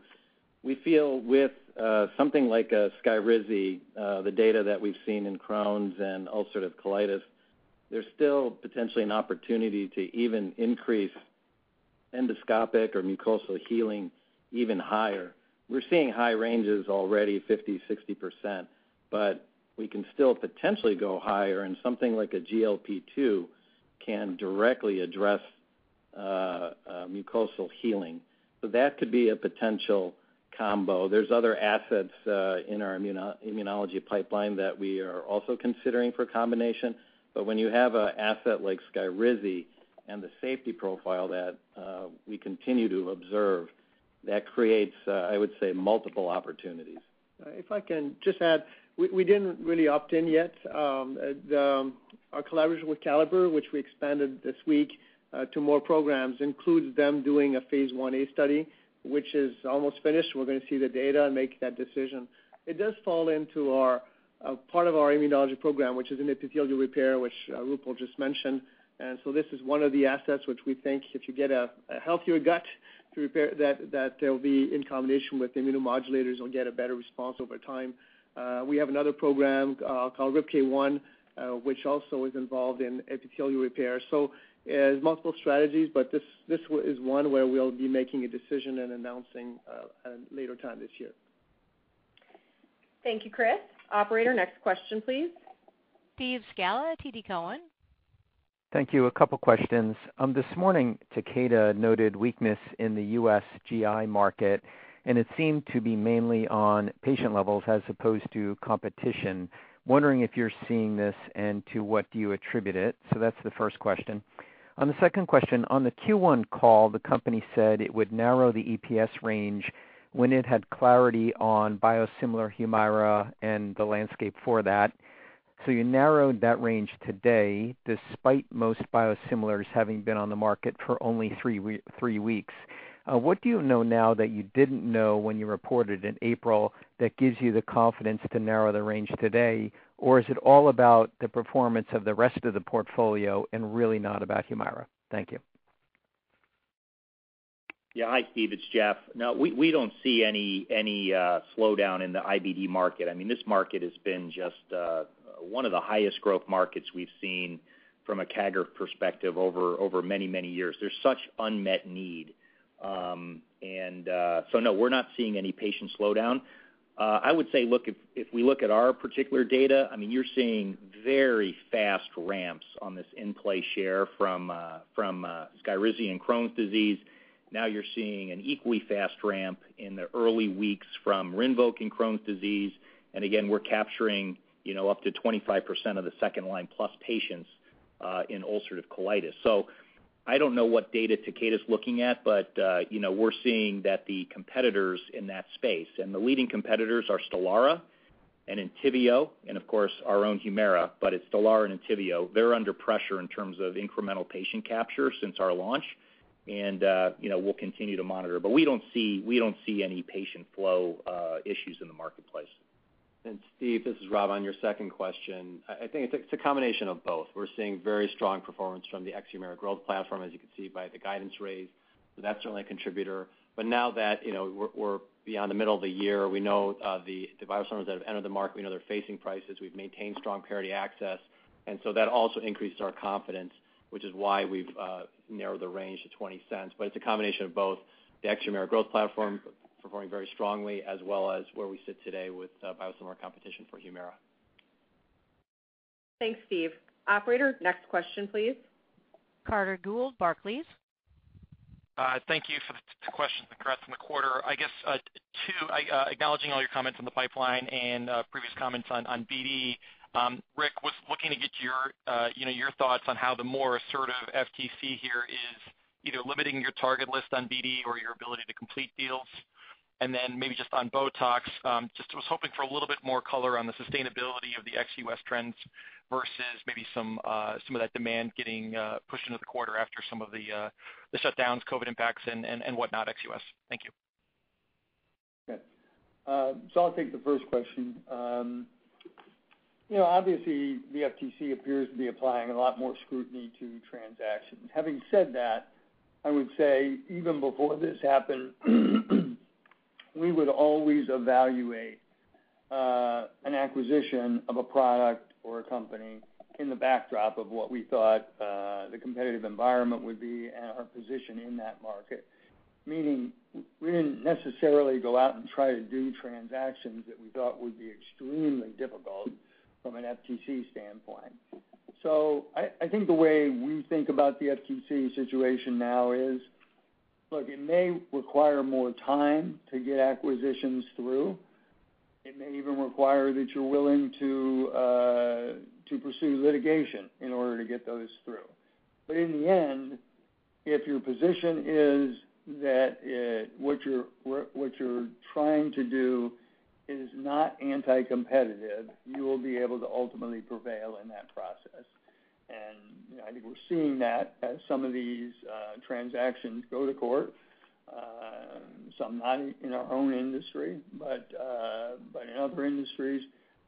we feel with uh, something like SKYRIZI, uh, the data that we've seen in Crohn's and ulcerative colitis, there's still potentially an opportunity to even increase endoscopic or mucosal healing even higher. We're seeing high ranges already, 50%, 60%, but we can still potentially go higher, and something like a GLP-2 can directly address uh, mucosal healing. So that could be a potential combo. There's other assets uh, in our immunology pipeline that we are also considering for combination. But when you have an asset like SKYRIZI and the safety profile that uh, we continue to observe, that creates, uh, I would say, multiple opportunities. If I can just add, we didn't really opt in yet. Um, um, our collaboration with Calibr, which we expanded this week to more programs, includes them doing a phase I-A study, which is almost finished. We're going to see the data and make that decision. It does fall into our uh, part of our immunology program, which is in epithelial repair, which uh, Roopal just mentioned. And so this is one of the assets which we think if you get a healthier gut to repair, that that they'll be in combination with immunomodulators will get a better response over time. Uh, we have another program called RIPK1, which also is involved in epithelial repair. There's multiple strategies, but this is one where we'll be making a decision and announcing uh, at a later time this year. Thank you, Chris. Operator, next question, please. Steve Scala, TD Cowen. Thank you. A couple questions. Um, this morning, Takeda noted weakness in the U.S. GI market, and it seemed to be mainly on patient levels as opposed to competition. Wondering if you're seeing this, and to what do you attribute it? So that's the first question. On the second question, on the Q1 call, the company said it would narrow the EPS range when it had clarity on biosimilar HUMIRA and the landscape for that. So you narrowed that range today despite most biosimilars having been on the market for only three weeks. Uh, what do you know now that you didn't know when you reported in April that gives you the confidence to narrow the range today? Or is it all about the performance of the rest of the portfolio and really not about HUMIRA? Thank you. Yeah. Hi, Steve. It's Jeff. No, we don't see any slowdown in the IBD market. I mean, this market has been just one of the highest growth markets we've seen from a CAGR perspective over many, many years. There's such unmet need. Um and uh so no, we're not seeing any patient slowdown. Uh, I would say, look, if we look at our particular data, I mean, you're seeing very fast ramps on this in-play share from uh, from uh, SKYRIZI and Crohn's disease. Now you're seeing an equally fast ramp in the early weeks from RINVOQ in Crohn's disease. And again, we're capturing you know, up to 25% of the second-line plus patients in ulcerative colitis. I don't know what data Takeda's looking at, but you know, we're seeing that the competitors in that space, and the leading competitors are STELARA and ENTYVIO, and of course, our own HUMIRA, but it's STELARA and ENTYVIO. They're under pressure in terms of incremental patient capture since our launch. And uh you know, we'll continue to monitor. But we don't see we don't see any patient flow issues in the marketplace. Steve, this is Rob. On your second question, I think it's a combination of both. We're seeing very strong performance from the ex-HUMIRA growth platform, as you can see by the guidance raise. That's certainly a contributor. But now that you know, we're beyond the middle of the year, we know uh, the the biosimilars that have entered the market, we know they're facing prices. We've maintained strong parity access, and so that also increases our confidence, which is why we've uh, narrowed the range to $0.20. But it's a combination of both the ex-HUMIRA growth platform performing very strongly, as well as where we sit today with uh, biosimilar competition for HUMIRA. Thanks, Steve. Operator, next question, please. Carter Gould, Barclays. Uh, thank you for the questions. Congrats on the quarter. I guess uh, two, acknowledging all your comments on the pipeline and previous comments on BD. Um, Rick, was looking to get your thoughts on how the more assertive FTC here is either limiting your target list on BD or your ability to complete deals. Then maybe just on BOTOX, just was hoping for a little bit more color on the sustainability of the ex-U.S. trends versus maybe some uh some of that demand getting pushed into the quarter after some of the uh the shutdowns, COVID impacts, and whatnot ex-U.S. Thank you. Okay. I'll take the first question. Um you know, obviously, the FTC appears to be applying a lot more scrutiny to transactions. Having said that, I would say even before this happened, we would always evaluate uh, an acquisition of a product or a company in the backdrop of what we thought uh, the competitive environment would be and our position in that market. Meaning, we didn't necessarily go out and try to do transactions that we thought would be extremely difficult from an FTC standpoint. So I think the way we think about the FTC situation now is, look, it may require more time to get acquisitions through. It may even require that you're willing to uh to pursue litigation in order to get those through. But in the end, if your position is that what you're what you're trying to do is not anti-competitive, you will be able to ultimately prevail in that process. I think we're seeing that as some of these uh, transactions go to court. Um, some not in our own industry, but uh, but in other industries.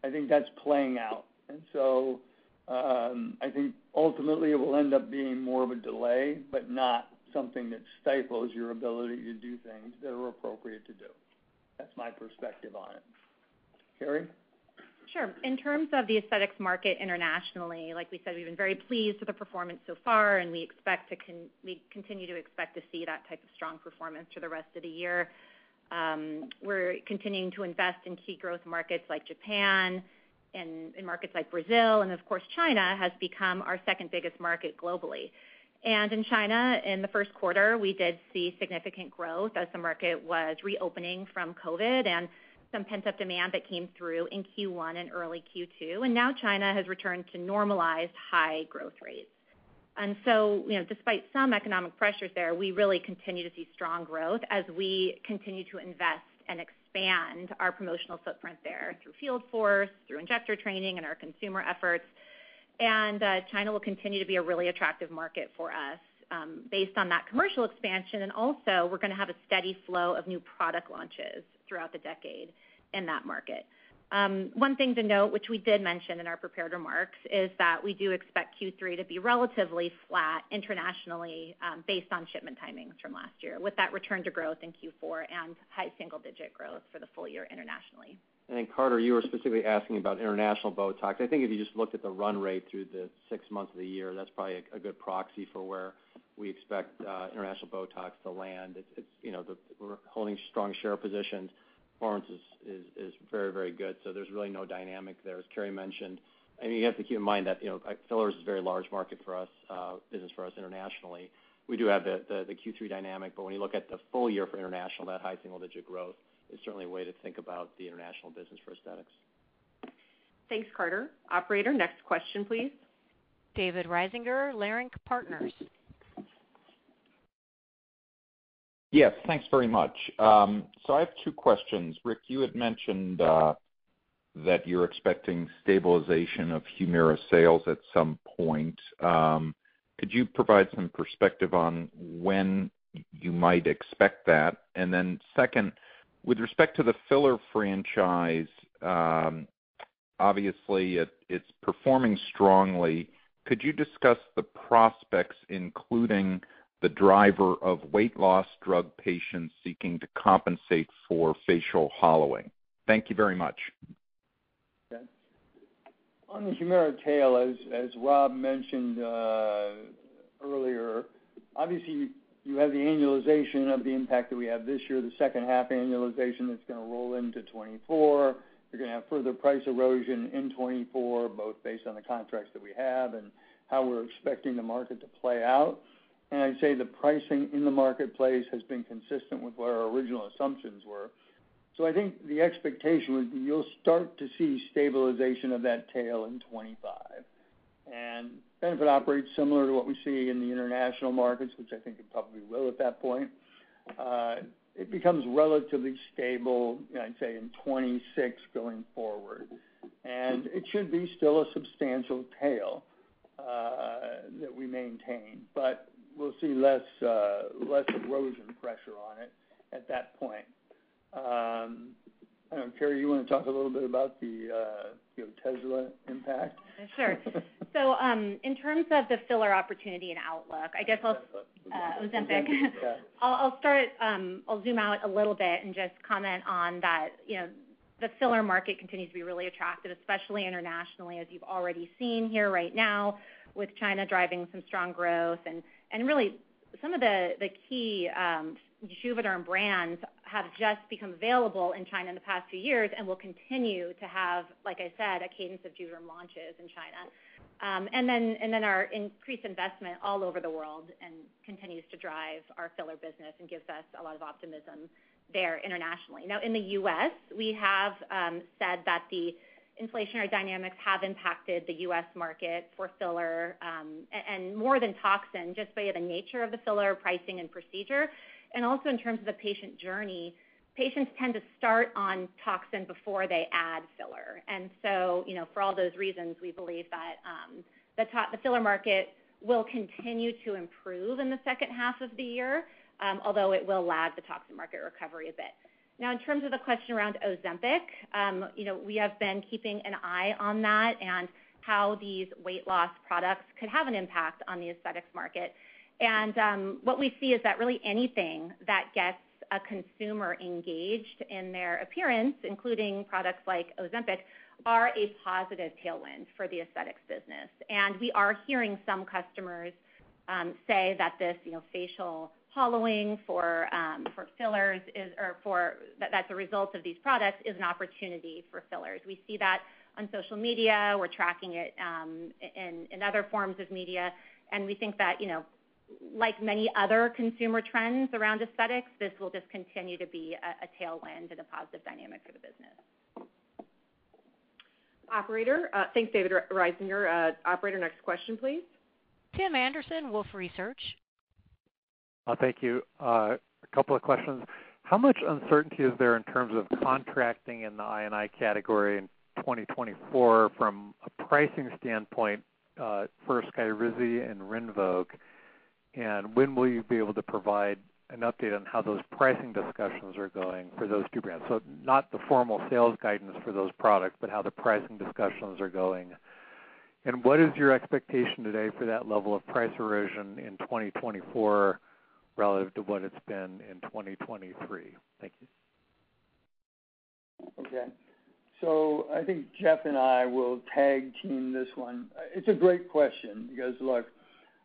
I think that's playing out. And so um I think ultimately it will end up being more of a delay, but not something that stifles your ability to do things that are appropriate to do. That's my perspective on it. Carrie? Sure. In terms of the aesthetics market internationally, like we said, we've been very pleased with the performance so far, and we continue to expect to see that type of strong performance for the rest of the year. Um, we're continuing to invest in key growth markets like Japan and in markets like Brazil, and of course, China has become our second biggest market globally. And in China, in the first quarter, we did see significant growth as the market was reopening from COVID and some pent-up demand that came through in Q1 and early Q2. and Now China has returned to normalized high growth rates. And so, you know, despite some economic pressures there, we really continue to see strong growth as we continue to invest and expand our promotional footprint there through field force, through injector training, and our consumer efforts. And uh, China will continue to be a really attractive market for us um, based on that commercial expansion. And also, we're going to have a steady flow of new product launches throughout the decade in that market. Um, one thing to note, which we did mention in our prepared remarks, is that we do expect Q3 to be relatively flat internationally um, based on shipment timings from last year, with that return to growth in Q4 and high single-digit growth for the full year internationally. And Carter, you were specifically asking about international BOTOX. I think if you just looked at the run rate through the six months of the year, that's probably a good proxy for where we expect uh, international BOTOX to land. It's, you know, we're holding strong share positions. Performance is very very good, so there's really no dynamic there, as Carrie mentioned. You have to keep in mind that you know fillers is a very large market for us, uh, business for us internationally. We do have the the Q3 dynamic, but when you look at the full year for international, that high single-digit growth is certainly a way to think about the international business for aesthetics. Thanks, Carter. Operator, next question, please. David Risinger, Leerink Partners. Yes, thanks very much. Um, so I have two questions. Rick, you had mentioned uh, that you're expecting stabilization of HUMIRA sales at some point. Um, could you provide some perspective on when you might expect that? And then Second, with respect to the filler franchise, um, obviously it's performing strongly. Could you discuss the prospects, including the driver of weight loss drug patients seeking to compensate for facial hollowing? Thank you very much. Okay. On the HUMIRA tail, as Rob mentioned uh, earlier, obviously you have the annualization of the impact that we have this year, the second half annualization that's going to roll into 2024. You're going to have further price erosion in 2024, both based on the contracts that we have and how we're expecting the market to play out. I'd say the pricing in the marketplace has been consistent with what our original assumptions were. So I think the expectation would be you'll start to see stabilization of that tail in 2025. Benefit operates similar to what we see in the international markets, which I think it probably will at that point. Uh, it becomes relatively stable, I'd say, in 2026 going forward. And it should be still a substantial tail uh, that we maintain, but we'll see uh, less erosion pressure on it at that point. Um, I don't know, Carrie, you want to talk a little bit about the uh, Otezla impact? Sure. So um in terms of the filler opportunity and outlook, I guess I'll uh, Ozempic. Yeah. Um, I'll zoom out a little bit and just comment on that. The filler market continues to be really attractive, especially internationally, as you've already seen here right now with China driving some strong growth. And and really some of the key JUVÉDERM brands have just become available in China in the past few years and will continue to have, like I said, a cadence of JUVÉDERM launches in China. Um and then and then our increased investment all over the world and continues to drive our filler business and gives us a lot of optimism there internationally. Now, in the U.S., we have said that the inflationary dynamics have impacted the U.S. market for filler, um, and more than toxin, just by the nature of the filler pricing and procedure. And also in terms of the patient journey, patients tend to start on toxin before they add filler. And so, you know, for all those reasons, we believe that um, the filler market will continue to improve in the second half of the year, um, although it will lag the toxin market recovery a bit. Now, in terms of the question around Ozempic, you know, we have been keeping an eye on that and how these weight loss products could have an impact on the aesthetics market. And um what we see is that really anything that gets a consumer engaged in their appearance, including products like Ozempic, are a positive tailwind for the aesthetics business. And we are hearing some customers say that this, you know, facial hollowing um, for fillers is or that's a result of these products is an opportunity for fillers. We see that on social media. We're tracking it um, in other forms of media. And we think that, you know, like many other consumer trends around aesthetics, this will just continue to be a tailwind and a positive dynamic for the business. Operator, uh, thanks, David Risinger. Uh, operator, next question, please. Tim Anderson, Wolfe Research. Uh, thank you. Uh, a couple of questions. How much uncertainty is there in terms of contracting in the I&I category in 2024 from a pricing standpoint, uh, for SKYRIZI and RINVOQ? And when will you be able to provide an update on how those pricing discussions are going for those two brands? So not the formal sales guidance for those products, but how the pricing discussions are going. And what is your expectation today for that level of price erosion in 2024 relative to what it's been in 2023? Thank you. Okay. So I think Jeff and I will tag team this one. It's a great question because, look,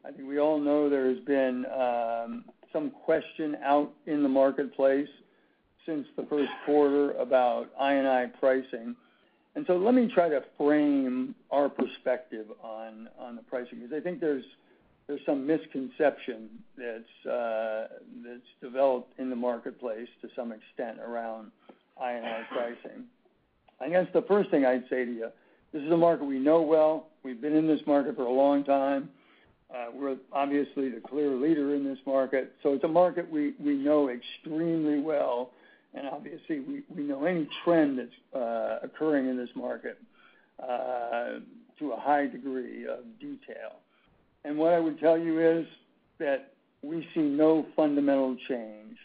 I think we all know there's been um, some question out in the marketplace since the first quarter about I&I pricing. And so let me try to frame our perspective on the pricing, because I think there's some misconception uh, that's developed in the marketplace to some extent around I&I pricing. I guess the first thing I'd say to you, this is a market we know well. We've been in this market for a long time. Uh, we're obviously the clear leader in this market, so it's a market we know extremely well, and obviously, we know any trend that's uh, occurring in this market to a high degree of detail. And what I would tell you is that we see no fundamental change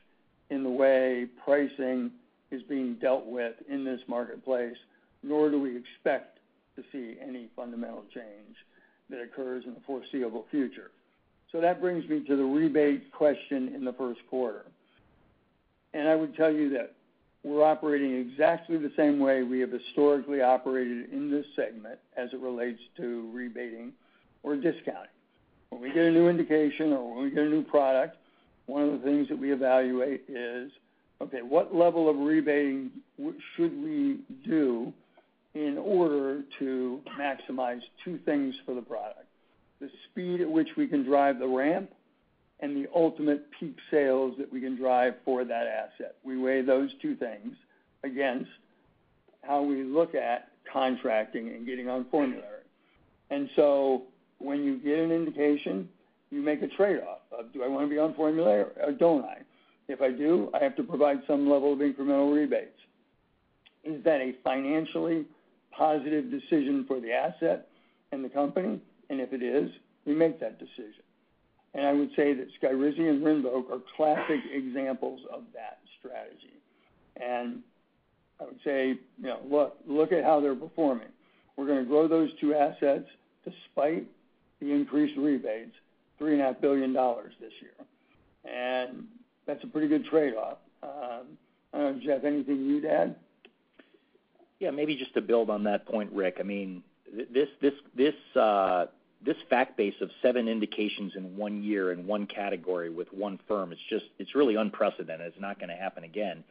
in the way pricing is being dealt with in this marketplace, nor do we expect to see any fundamental change that occurs in the foreseeable future. So that brings me to the rebate question in the first quarter. And I would tell you that we're operating exactly the same way we have historically operated in this segment as it relates to rebating or discounting. When we get a new indication or when we get a new product, one of the things that we evaluate is, okay, what level of rebating should we do in order to maximize two things for the product? The speed at which we can drive the ramp and the ultimate peak sales that we can drive for that asset. We weigh those two things against how we look at contracting and getting on formulary. When you get an indication, you make a trade-off of, do I wanna be on formulary or don't I? If I do, I have to provide some level of incremental rebates. Is that a financially positive decision for the asset and the company? And if it is, we make that decision. And I would say that SKYRIZI and RINVOQ are classic examples of that strategy. And I would say, you know, look at how they're performing. We're gonna grow those two assets despite the increased rebates, $3.5 billion this year. And that's a pretty good trade-off. Um, I don't know, Jeff, anything you'd add? Yeah, maybe just to build on that point, Rick. I mean, uh, this fact base of seven indications in one year in one category with one firm, it's just, it's really unprecedented. It's not gonna happen again.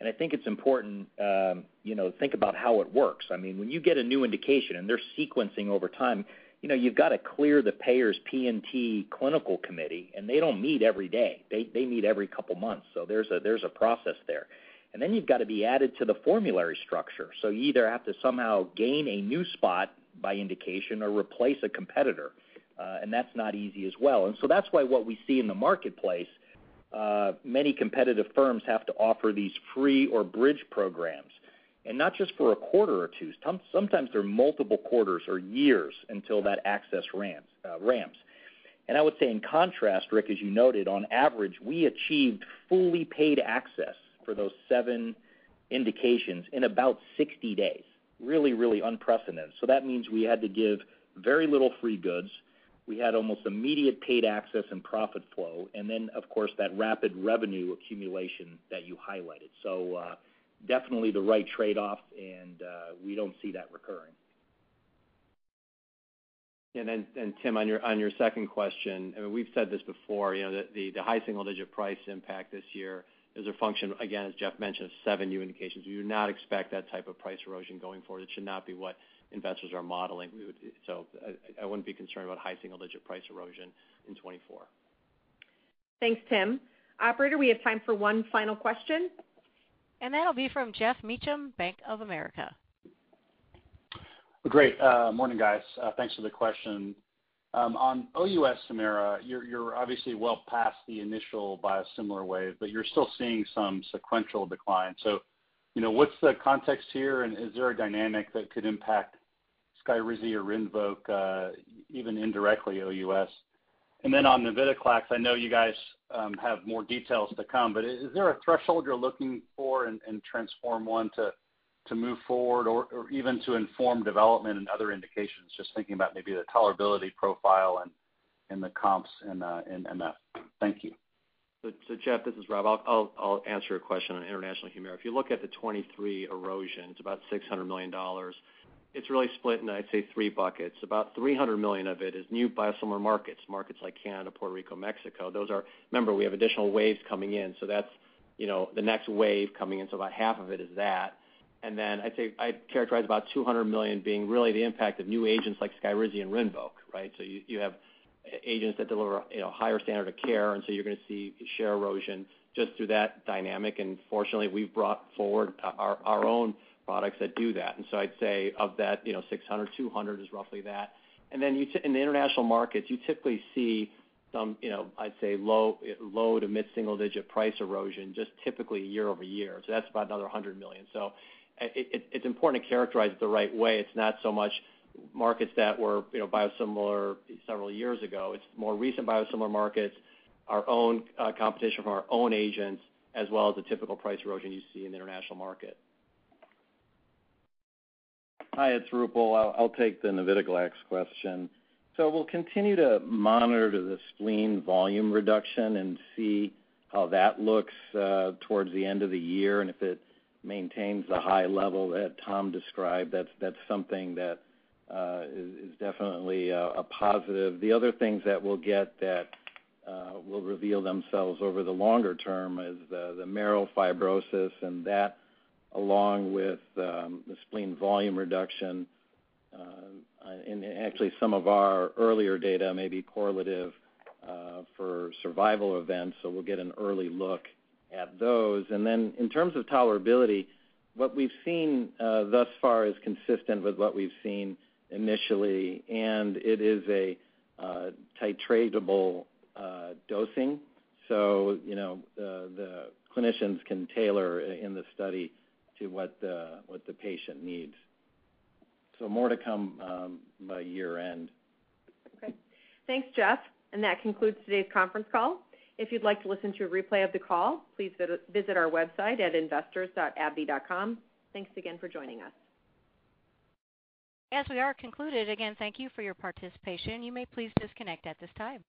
And I think it's important, um, you know, think about how it works. I mean, when you get a new indication and they're sequencing over time, you know, you've got to clear the payer's P&T clinical committee, and they don't meet every day. They they meet every couple months. So there's a process there. And then you've got to be added to the formulary structure. So you either have to somehow gain a new spot by indication or replace a competitor, uh, and that's not easy as well. And so that's why what we see in the marketplace, uh, many competitive firms have to offer these free or bridge programs, and not just for a quarter or two. Sometimes they're multiple quarters or years until that access uh, ramps. And I would say in contrast, Rick, as you noted, on average, we achieved fully paid access for those seven indications in about 60 days. Really, really unprecedented. So that means we had to give very little free goods. We had almost immediate paid access and profit flow, and then, of course, that rapid revenue accumulation that you highlighted. Uh, definitely the right trade-off, and uh, we don't see that recurring. And then and Tim, on your second question, I mean, we've said this before, you know, the high single-digit price impact this year is a function, again, as Jeff mentioned, of seven new indications. We do not expect that type of price erosion going forward. It should not be what investors are modeling. So I wouldn't be concerned about high single-digit price erosion in 2024. Thanks, Tim. Operator, we have time for one final question. And that'll be from Geoff Meacham, Bank of America. Great. Uh, morning, guys. Uh, thanks for the question. Um, on OUS HUMIRA, you're obviously well past the initial biosimilar wave, but you're still seeing some sequential decline. So, you know, what's the context here, and is there a dynamic that could impact SKYRIZI or RINVOQ, uh, even indirectly OUS? Then on navitoclax, I know you guys um, have more details to come, but is there a threshold you're looking for in TRANSFORM-1 to move forward or even to inform development in other indications? Just thinking about maybe the tolerability profile and the comps in uh, MF. Thank you. Geoff, this is Rob. I'll answer your question on international HUMIRA. If you look at the 2023 erosion, it's about $600 million. It's really split into, I'd say, three buckets. About 300 million of it is new biosimilar markets markets like Canada, Puerto Rico, Mexico. Those are. Remember, we have additional waves coming in, so that's you know, the next wave coming in, so about half of it is that. And then I'd say I'd characterize about 200 million being really the impact of new agents like SKYRIZI and RINVOQ, right? So you have agents that deliver you know, higher standard of care, and so you're going to see share erosion just through that dynamic. And fortunately, we've brought forward our own products that do that. And so I'd say of that you know, $600, $200 is roughly that. In the international markets, you typically see some, you know, I'd say, low low to mid-single digit price erosion, just typically year-over-year. So that's about another $100 million. It's important to characterize it the right way. It's not so much markets that were you know, biosimilar several years ago. It's more recent biosimilar markets, our own uh, competition from our own agents, as well as the typical price erosion you see in the international market. Hi, it's Roopal. I'll take the navitoclax question. So we'll continue to monitor the spleen volume reduction and see how that looks uh, towards the end of the year. And if it maintains the high level that Tom described, that's something that uh, is definitely a positive. The other things that we'll get that uh, will reveal themselves over the longer term is the marrow fibrosis, and that, along with um, the spleen volume reduction, uh, and actually some of our earlier data may be correlative uh, for survival events, so we'll get an early look at those. And then in terms of tolerability, what we've seen uh, thus far is consistent with what we've seen initially, and it is a titratable dosing. So you know, the clinicians can tailor in the study to what the patient needs. So more to come um, by year-end. Okay. Thanks, Jeff. And that concludes today's conference call. If you'd like to listen to a replay of the call, please visit our website at investors.abbvie.com. Thanks again for joining us. As we are concluded, again, thank you for your participation. You may please disconnect at this time.